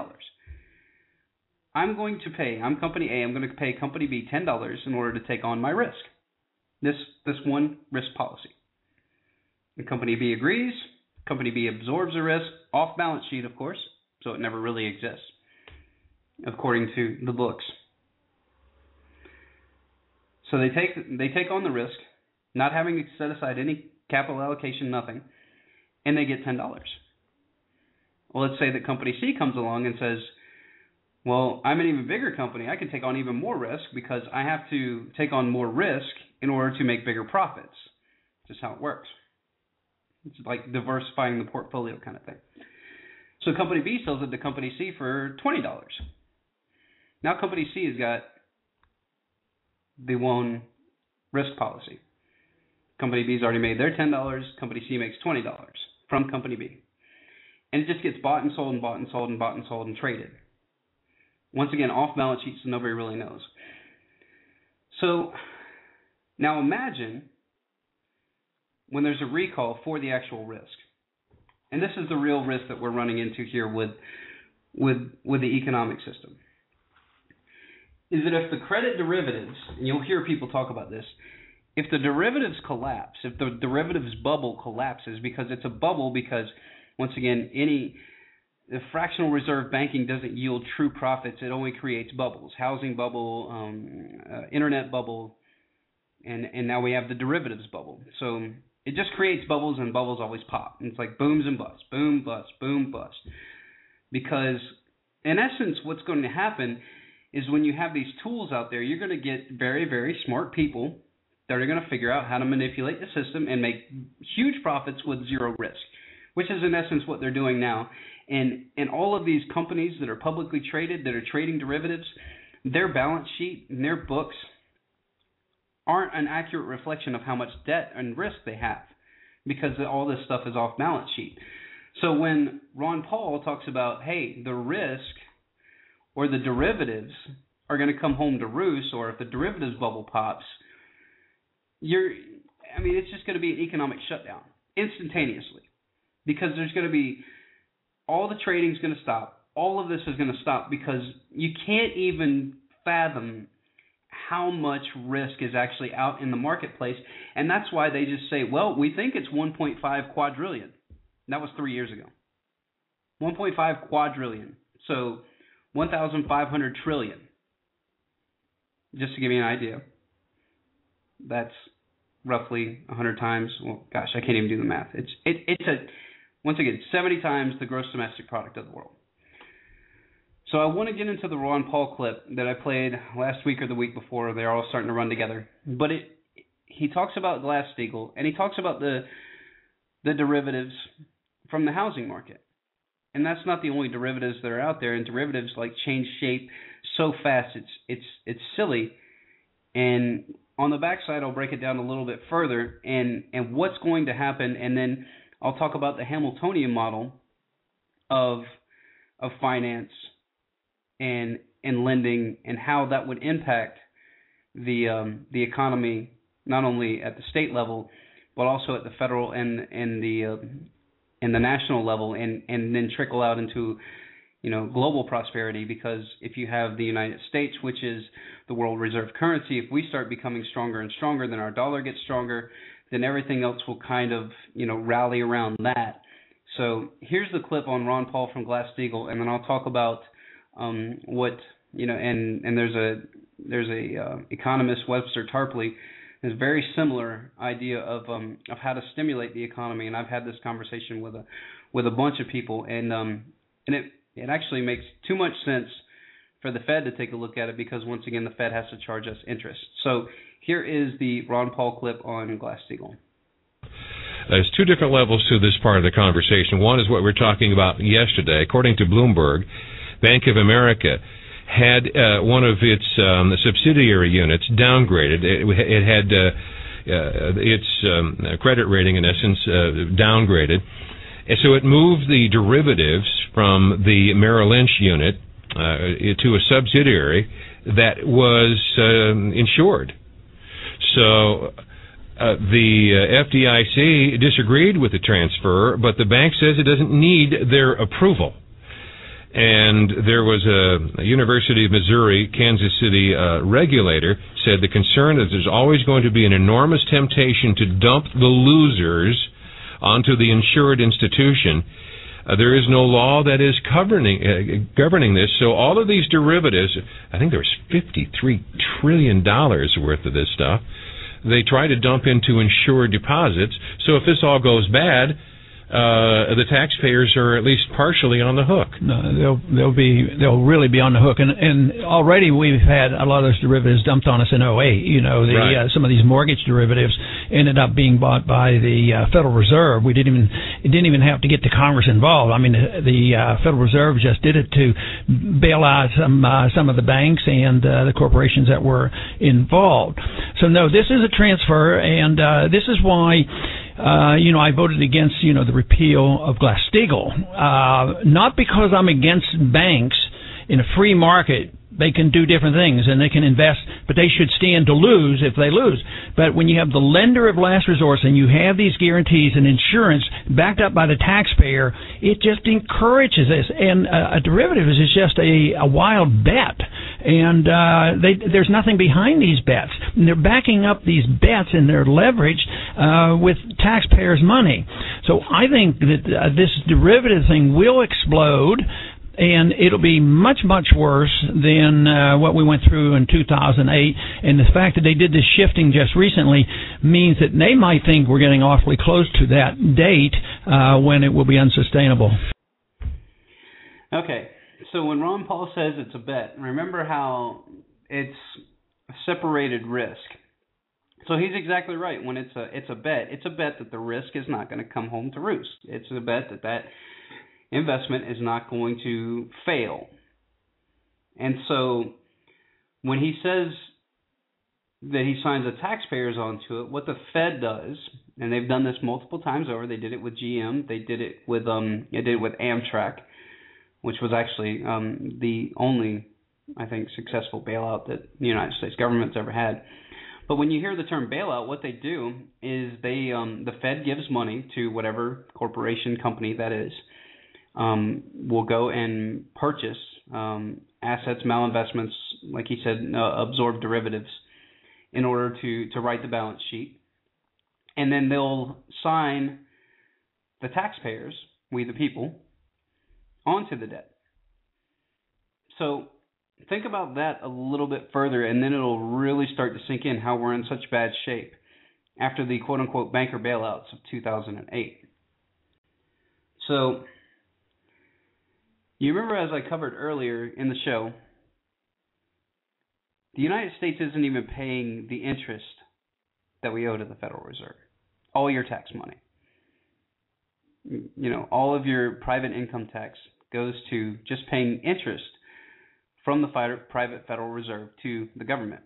Speaker 2: I'm going to pay, I'm company A, I'm going to pay company B $10 in order to take on my risk. This this one risk policy. And company B agrees, company B absorbs the risk off balance sheet of course, so it never really exists according to the books. So they take they take on the risk, not having to set aside any capital allocation, nothing, and they get ten dollars. Well, let's say that company C comes along and says, "Well, I'm an even bigger company. I can take on even more risk because I have to take on more risk in order to make bigger profits." Just how it works. It's like diversifying the portfolio kind of thing. So company B sells it to company C for twenty dollars. Now company C has got the one risk policy. Company B's already made their ten dollars. Company C makes twenty dollars from company B, and it just gets bought and sold and bought and sold and bought and sold and traded. Once again, off balance sheet, so nobody really knows. So now imagine when there's a recall for the actual risk, and this is the real risk that we're running into here with with with the economic system is that if the credit derivatives, and you'll hear people talk about this, if the derivatives collapse, if the derivatives bubble collapses, because it's a bubble, because once again, any the fractional reserve banking doesn't yield true profits; it only creates bubbles, housing bubble, um, uh, internet bubble, and and now we have the derivatives bubble. So it just creates bubbles, and bubbles always pop. And it's like booms and busts, boom bust, boom bust. because in essence, what's going to happen is when you have these tools out there, you're going to get very, very smart people that are going to figure out how to manipulate the system and make huge profits with zero risk, which is in essence what they're doing now. And and all of these companies that are publicly traded that are trading derivatives, their balance sheet and their books aren't an accurate reflection of how much debt and risk they have because all this stuff is off balance sheet. So when Ron Paul talks about, hey, the risk or the derivatives are going to come home to roost, or if the derivatives bubble pops, you're, I mean, it's just going to be an economic shutdown instantaneously because there's going to be all the trading is going to stop. All of this is going to stop because you can't even fathom how much risk is actually out in the marketplace, and that's why they just say, well, we think it's 1.5 quadrillion. That was three years ago. 1.5 quadrillion. So 1,500 trillion. Just to give you an idea. That's roughly 100 times. Well, gosh, I can't even do the math. It's it, it's a once again 70 times the gross domestic product of the world. So I want to get into the Ron Paul clip that I played last week or the week before. They're all starting to run together. But it he talks about Glass Steagall and he talks about the the derivatives from the housing market. And that's not the only derivatives that are out there. And derivatives like change shape so fast it's it's it's silly. And on the backside I'll break it down a little bit further and and what's going to happen and then I'll talk about the Hamiltonian model of of finance and and lending and how that would impact the um, the economy not only at the state level but also at the federal and and the uh, and the national level and and then trickle out into you know global prosperity. Because if you have the United States which is the world reserve currency if we start becoming stronger and stronger then our dollar gets stronger then everything else will kind of you know rally around that. So here's the clip on Ron Paul from Glass Steagall and then I'll talk about um, what you know, and and there's a there's a uh, economist Webster Tarpley a very similar idea of um, of how to stimulate the economy, and I've had this conversation with a with a bunch of people, and um, and it it actually makes too much sense for the Fed to take a look at it because once again the Fed has to charge us interest. So here is the Ron Paul clip on Glass Steagall.
Speaker 9: There's two different levels to this part of the conversation. One is what we were talking about yesterday. According to Bloomberg, Bank of America had uh, one of its um, subsidiary units downgraded. It, it had uh, uh, its um, credit rating, in essence, uh, downgraded. And so it moved the derivatives from the Merrill Lynch unit uh, to a subsidiary that was um, insured. So uh, the uh, FDIC disagreed with the transfer, but the bank says it doesn't need their approval and there was a, a, University of Missouri, Kansas City uh, regulator said the concern that there's always going to be an enormous temptation to dump the losers onto the insured institution. Uh, there is no law that is governing uh, governing this. So all of these derivatives, I think there was 53 trillion dollars worth of this stuff. They try to dump into insured deposits. So if this all goes bad, uh, the taxpayers are at least partially on the hook.
Speaker 10: No, they'll they'll be they'll really be on the hook, and and already we've had a lot of those derivatives dumped on us in 08. You know, the
Speaker 9: right.
Speaker 10: uh, some of these mortgage derivatives ended up being bought by the uh, Federal Reserve. We didn't even it didn't even have to get the Congress involved. I mean, the, the uh, Federal Reserve just did it to bail out some uh, some of the banks and uh, the corporations that were involved. So no, this is a transfer, and uh, this is why uh, you know, I voted against, you know, the repeal of Glass-Steagall, uh, not because I'm against banks in a free market they can do different things and they can invest, but they should stand to lose if they lose. But when you have the lender of last resort and you have these guarantees and insurance backed up by the taxpayer, it just encourages this. And a, a derivative is just a, a wild bet, and uh, they, there's nothing behind these bets. And they're backing up these bets and they're leveraged uh, with taxpayers' money. So I think that uh, this derivative thing will explode and it'll be much much worse than uh, what we went through in 2008 and the fact that they did this shifting just recently means that they might think we're getting awfully close to that date uh, when it will be unsustainable
Speaker 2: Okay, so when Ron Paul says it's a bet, remember how it's separated risk. So he's exactly right. When it's a it's a bet, it's a bet that the risk is not going to come home to roost. It's a bet that that investment is not going to fail. And so when he says that he signs the taxpayers onto it, what the Fed does, and they've done this multiple times over. They did it with GM. They did it with um. They did it with Amtrak, which was actually um the only, I think, successful bailout that the United States government's ever had. But when you hear the term bailout, what they do is they um the Fed gives money to whatever corporation company that is. Um, will go and purchase um, assets, malinvestments, like he said, uh, absorb derivatives in order to to right the balance sheet, and then they'll sign the taxpayers, we the people, onto the debt. So think about that a little bit further, and then it'll really start to sink in how we're in such bad shape after the quote unquote banker bailouts of 2008. So, you remember as I covered earlier in the show, the United States isn't even paying the interest that we owe to the Federal Reserve. All your tax money. You know, all of your private income tax goes to just paying interest from the private Federal Reserve to the government.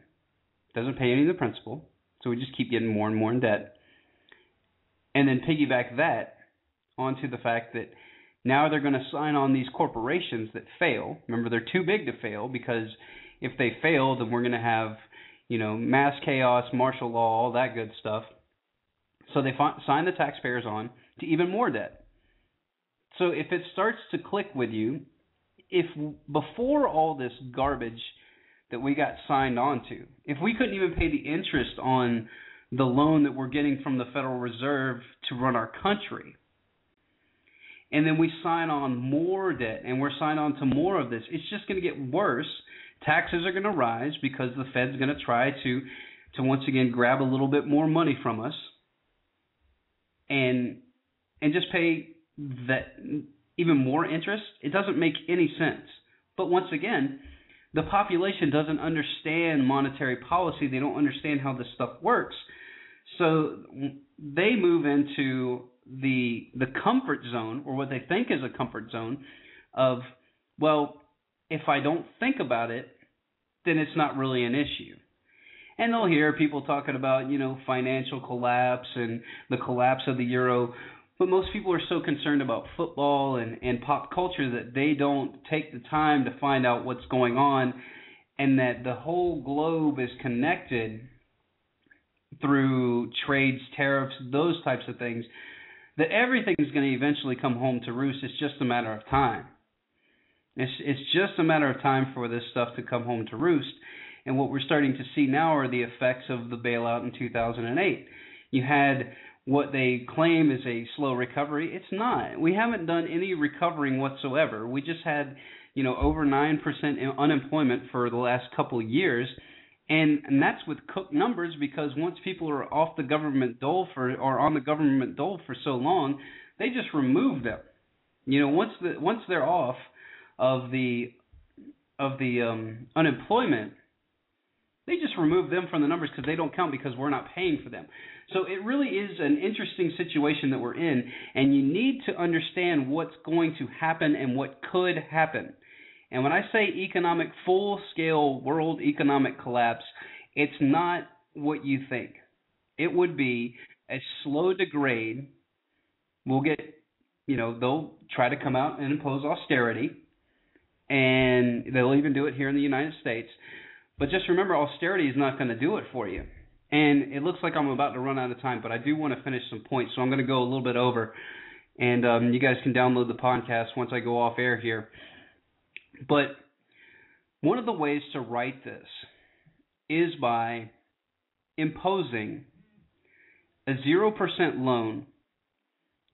Speaker 2: Doesn't pay any of the principal, so we just keep getting more and more in debt. And then piggyback that onto the fact that now they're going to sign on these corporations that fail. Remember, they're too big to fail because if they fail, then we're going to have, you know, mass chaos, martial law, all that good stuff. So they fi- sign the taxpayers on to even more debt. So if it starts to click with you, if before all this garbage that we got signed on to, if we couldn't even pay the interest on the loan that we're getting from the Federal Reserve to run our country, and then we sign on more debt and we're signed on to more of this, it's just going to get worse taxes are going to rise because the Fed's going to try to to once again grab a little bit more money from us and and just pay that even more interest. It doesn't make any sense. But once again, the population doesn't understand monetary policy. They don't understand how this stuff works. So they move into the the comfort zone or what they think is a comfort zone of well if I don't think about it, then it's not really an issue. And they'll hear people talking about, you know, financial collapse and the collapse of the euro. But most people are so concerned about football and, and pop culture that they don't take the time to find out what's going on and that the whole globe is connected through trades, tariffs, those types of things, that everything is going to eventually come home to roost. It's just a matter of time. It's it's just a matter of time for this stuff to come home to roost. And what we're starting to see now are the effects of the bailout in 2008. You had what they claim is a slow recovery. It's not. We haven't done any recovering whatsoever. We just had, you know, over 9% unemployment for the last couple of years. And, and that's with cooked numbers because once people are off the government dole for or on the government dole for so long, they just remove them. You know, once the once they're off, of the of the um, unemployment, they just remove them from the numbers because they don't count because we're not paying for them. So it really is an interesting situation that we're in, and you need to understand what's going to happen and what could happen. And when I say economic full scale world economic collapse, it's not what you think. It would be a slow degrade. We'll get, you know, they'll try to come out and impose austerity and they'll even do it here in the United States. But just remember, austerity is not going to do it for you. And it looks like I'm about to run out of time, but I do want to finish some points, so I'm going to go a little bit over. And um, you guys can download the podcast once I go off air here. But one of the ways to right this is by imposing a 0% loan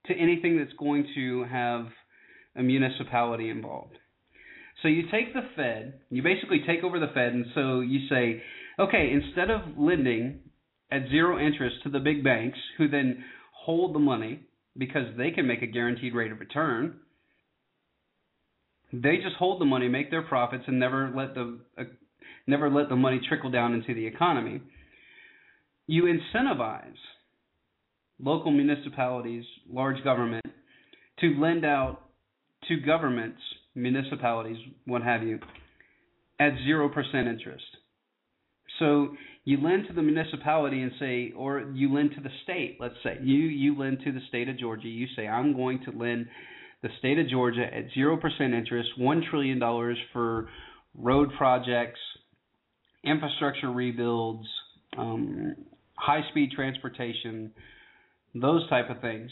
Speaker 2: to anything that's going to have a municipality involved. So you take the Fed, you basically take over the Fed, and so you say, okay, instead of lending at zero interest to the big banks, who then hold the money because they can make a guaranteed rate of return, They just hold the money, make their profits, and never let the uh, never let the money trickle down into the economy. You incentivize local municipalities, large government, to lend out to governments, municipalities, what have you, at 0% interest. So you lend to the municipality and say, or you lend to the state, let's say. You, you lend to the state of Georgia. You say, I'm going to lend the state of Georgia at 0% interest, $1 trillion for road projects, infrastructure rebuilds, um, high speed transportation, those type of things.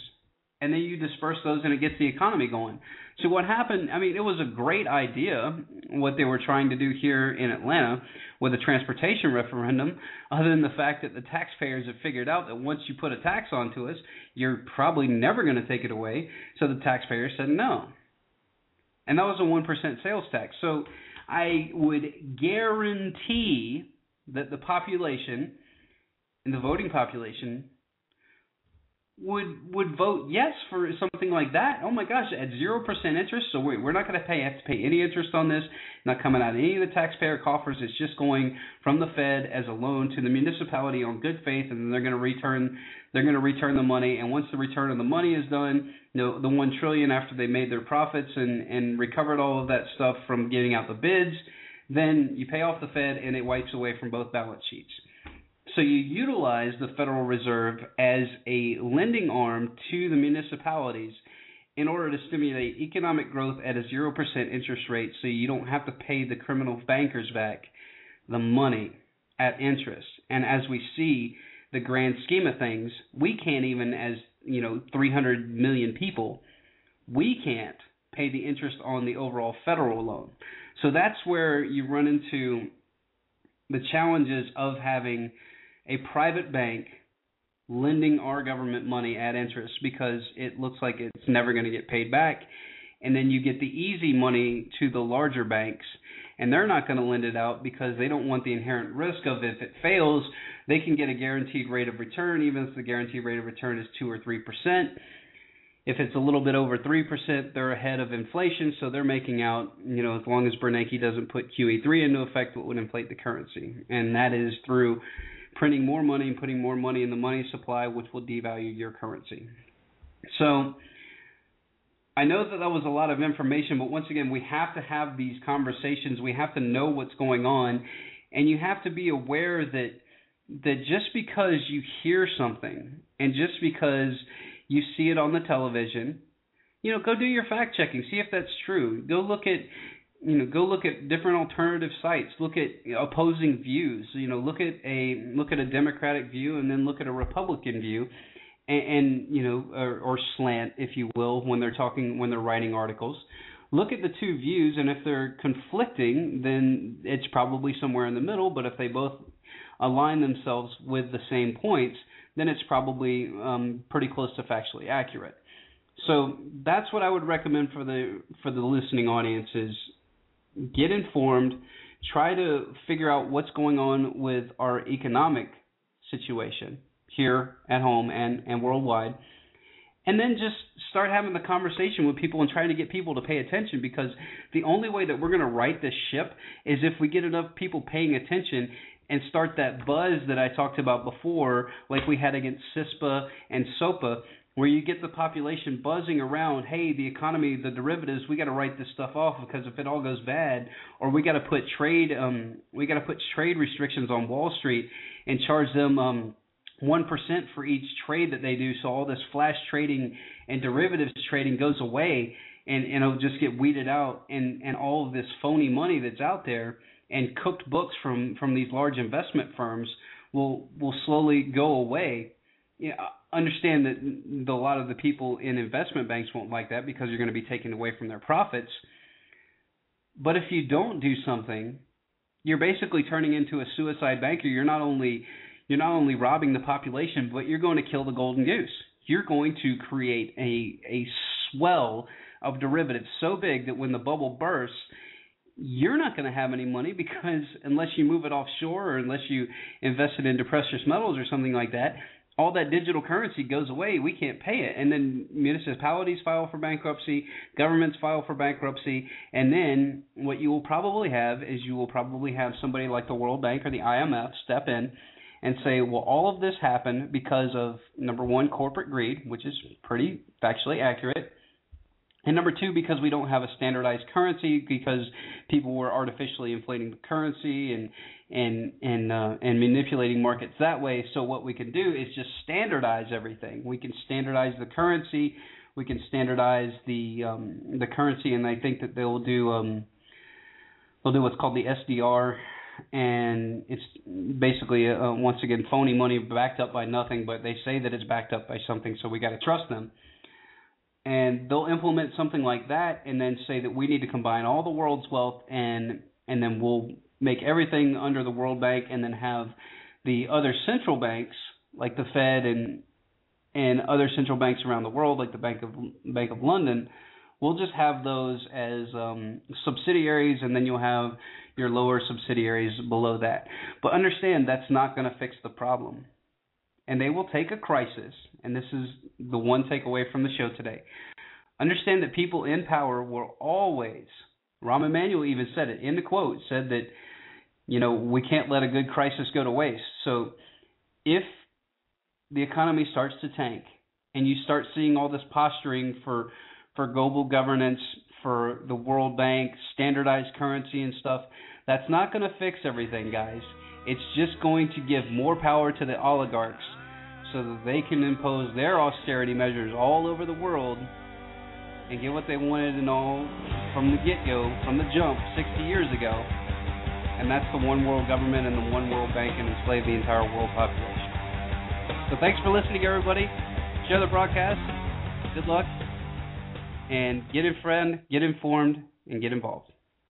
Speaker 2: And then you disperse those and it gets the economy going. So what happened, I mean, it was a great idea what they were trying to do here in Atlanta with a transportation referendum, other than the fact that the taxpayers have figured out that once you put a tax onto us, you're probably never going to take it away. So the taxpayers said no. And that was a 1% sales tax. So I would guarantee that the population, and the voting population, would would vote yes for something like that. Oh my gosh, at zero percent interest. So wait, we're not going to pay have to pay any interest on this. Not coming out of any of the taxpayer coffers. It's just going from the Fed as a loan to the municipality on good faith, and then they're going to return they're going to return the money. And once the return of the money is done, you know, the one trillion after they made their profits and and recovered all of that stuff from getting out the bids, then you pay off the Fed and it wipes away from both balance sheets. So you utilize the Federal Reserve as a lending arm to the municipalities in order to stimulate economic growth at a 0% interest rate so you don't have to pay the criminal bankers back the money at interest. And as we see the grand scheme of things, we can't even as, you know, 300 million people, we can't pay the interest on the overall federal loan. So that's where you run into the challenges of having a private bank lending our government money at interest because it looks like it's never going to get paid back. And then you get the easy money to the larger banks, and they're not going to lend it out because they don't want the inherent risk of if it fails, they can get a guaranteed rate of return, even if the guaranteed rate of return is 2 or 3%. If it's a little bit over 3%, they're ahead of inflation, so they're making out, you know, as long as Bernanke doesn't put QE3 into effect, what would inflate the currency. And that is through printing more money and putting more money in the money supply, which will devalue your currency. So I know that that was a lot of information, but once again, we have to have these conversations. We have to know what's going on, and you have to be aware that that just because you hear something and just because you see it on the television, you know, go do your fact checking, see if that's true. Go look at you know go look at different alternative sites. Look at opposing views. You know look at a look at a democratic view and then look at a republican view and, and you know or, or slant if you will when they're talking when they're writing articles. Look at the two views and if they're conflicting then it's probably somewhere in the middle but if they both align themselves with the same points then it's probably um, pretty close to factually accurate. So that's what I would recommend for the for the listening audience is get informed, try to figure out what's going on with our economic situation here at home and, and worldwide. And then just start having the conversation with people and trying to get people to pay attention because the only way that we're going to right this ship is if we get enough people paying attention and start that buzz that I talked about before, like we had against CISPA and SOPA, where you get the population buzzing around, hey, the economy, the derivatives, we got to write this stuff off because if it all goes bad, or we got to put trade, um, we got to put trade restrictions on Wall Street and charge them um, one percent for each trade that they do, so all this flash trading and derivatives trading goes away, and and it'll just get weeded out, and and all of this phony money that's out there and cooked books from from these large investment firms will will slowly go away. Know, understand that the, a lot of the people in investment banks won't like that because you're going to be taken away from their profits. But if you don't do something, you're basically turning into a suicide banker. You're not only you're not only robbing the population, but you're going to kill the golden goose. You're going to create a a swell of derivatives so big that when the bubble bursts, you're not going to have any money because unless you move it offshore or unless you invest it into precious metals or something like that, all that digital currency goes away. We can't pay it. And then municipalities file for bankruptcy, governments file for bankruptcy, and then what you will probably have is you will probably have somebody like the World Bank or the IMF step in and say, well, all of this happened because of number one, corporate greed, which is pretty factually accurate. And number two, because we don't have a standardized currency, because people were artificially inflating the currency and and and uh, and manipulating markets that way. So what we can do is just standardize everything. We can standardize the currency. We can standardize the um, the currency, and I think that they'll do um, they'll do what's called the SDR, and it's basically uh, once again phony money backed up by nothing, but they say that it's backed up by something, so we got to trust them and they'll implement something like that and then say that we need to combine all the world's wealth and and then we'll make everything under the World Bank and then have the other central banks like the Fed and and other central banks around the world like the Bank of Bank of London we'll just have those as um, subsidiaries and then you'll have your lower subsidiaries below that. But understand that's not going to fix the problem and they will take a crisis, and this is the one takeaway from the show today. Understand that people in power will always, Rahm Emanuel even said it in the quote, said that, you know, we can't let a good crisis go to waste. So if the economy starts to tank and you start seeing all this posturing for for global governance, for the World Bank, standardized currency and stuff, that's not going to fix everything, guys. It's just going to give more power to the oligarchs so that they can impose their austerity measures all over the world and get what they wanted and all from the get go, from the jump 60 years ago. And that's the one world government and the one world bank and enslave the entire world population. So thanks for listening, everybody. Share the broadcast. Good luck. And get in friend, get informed, and get involved.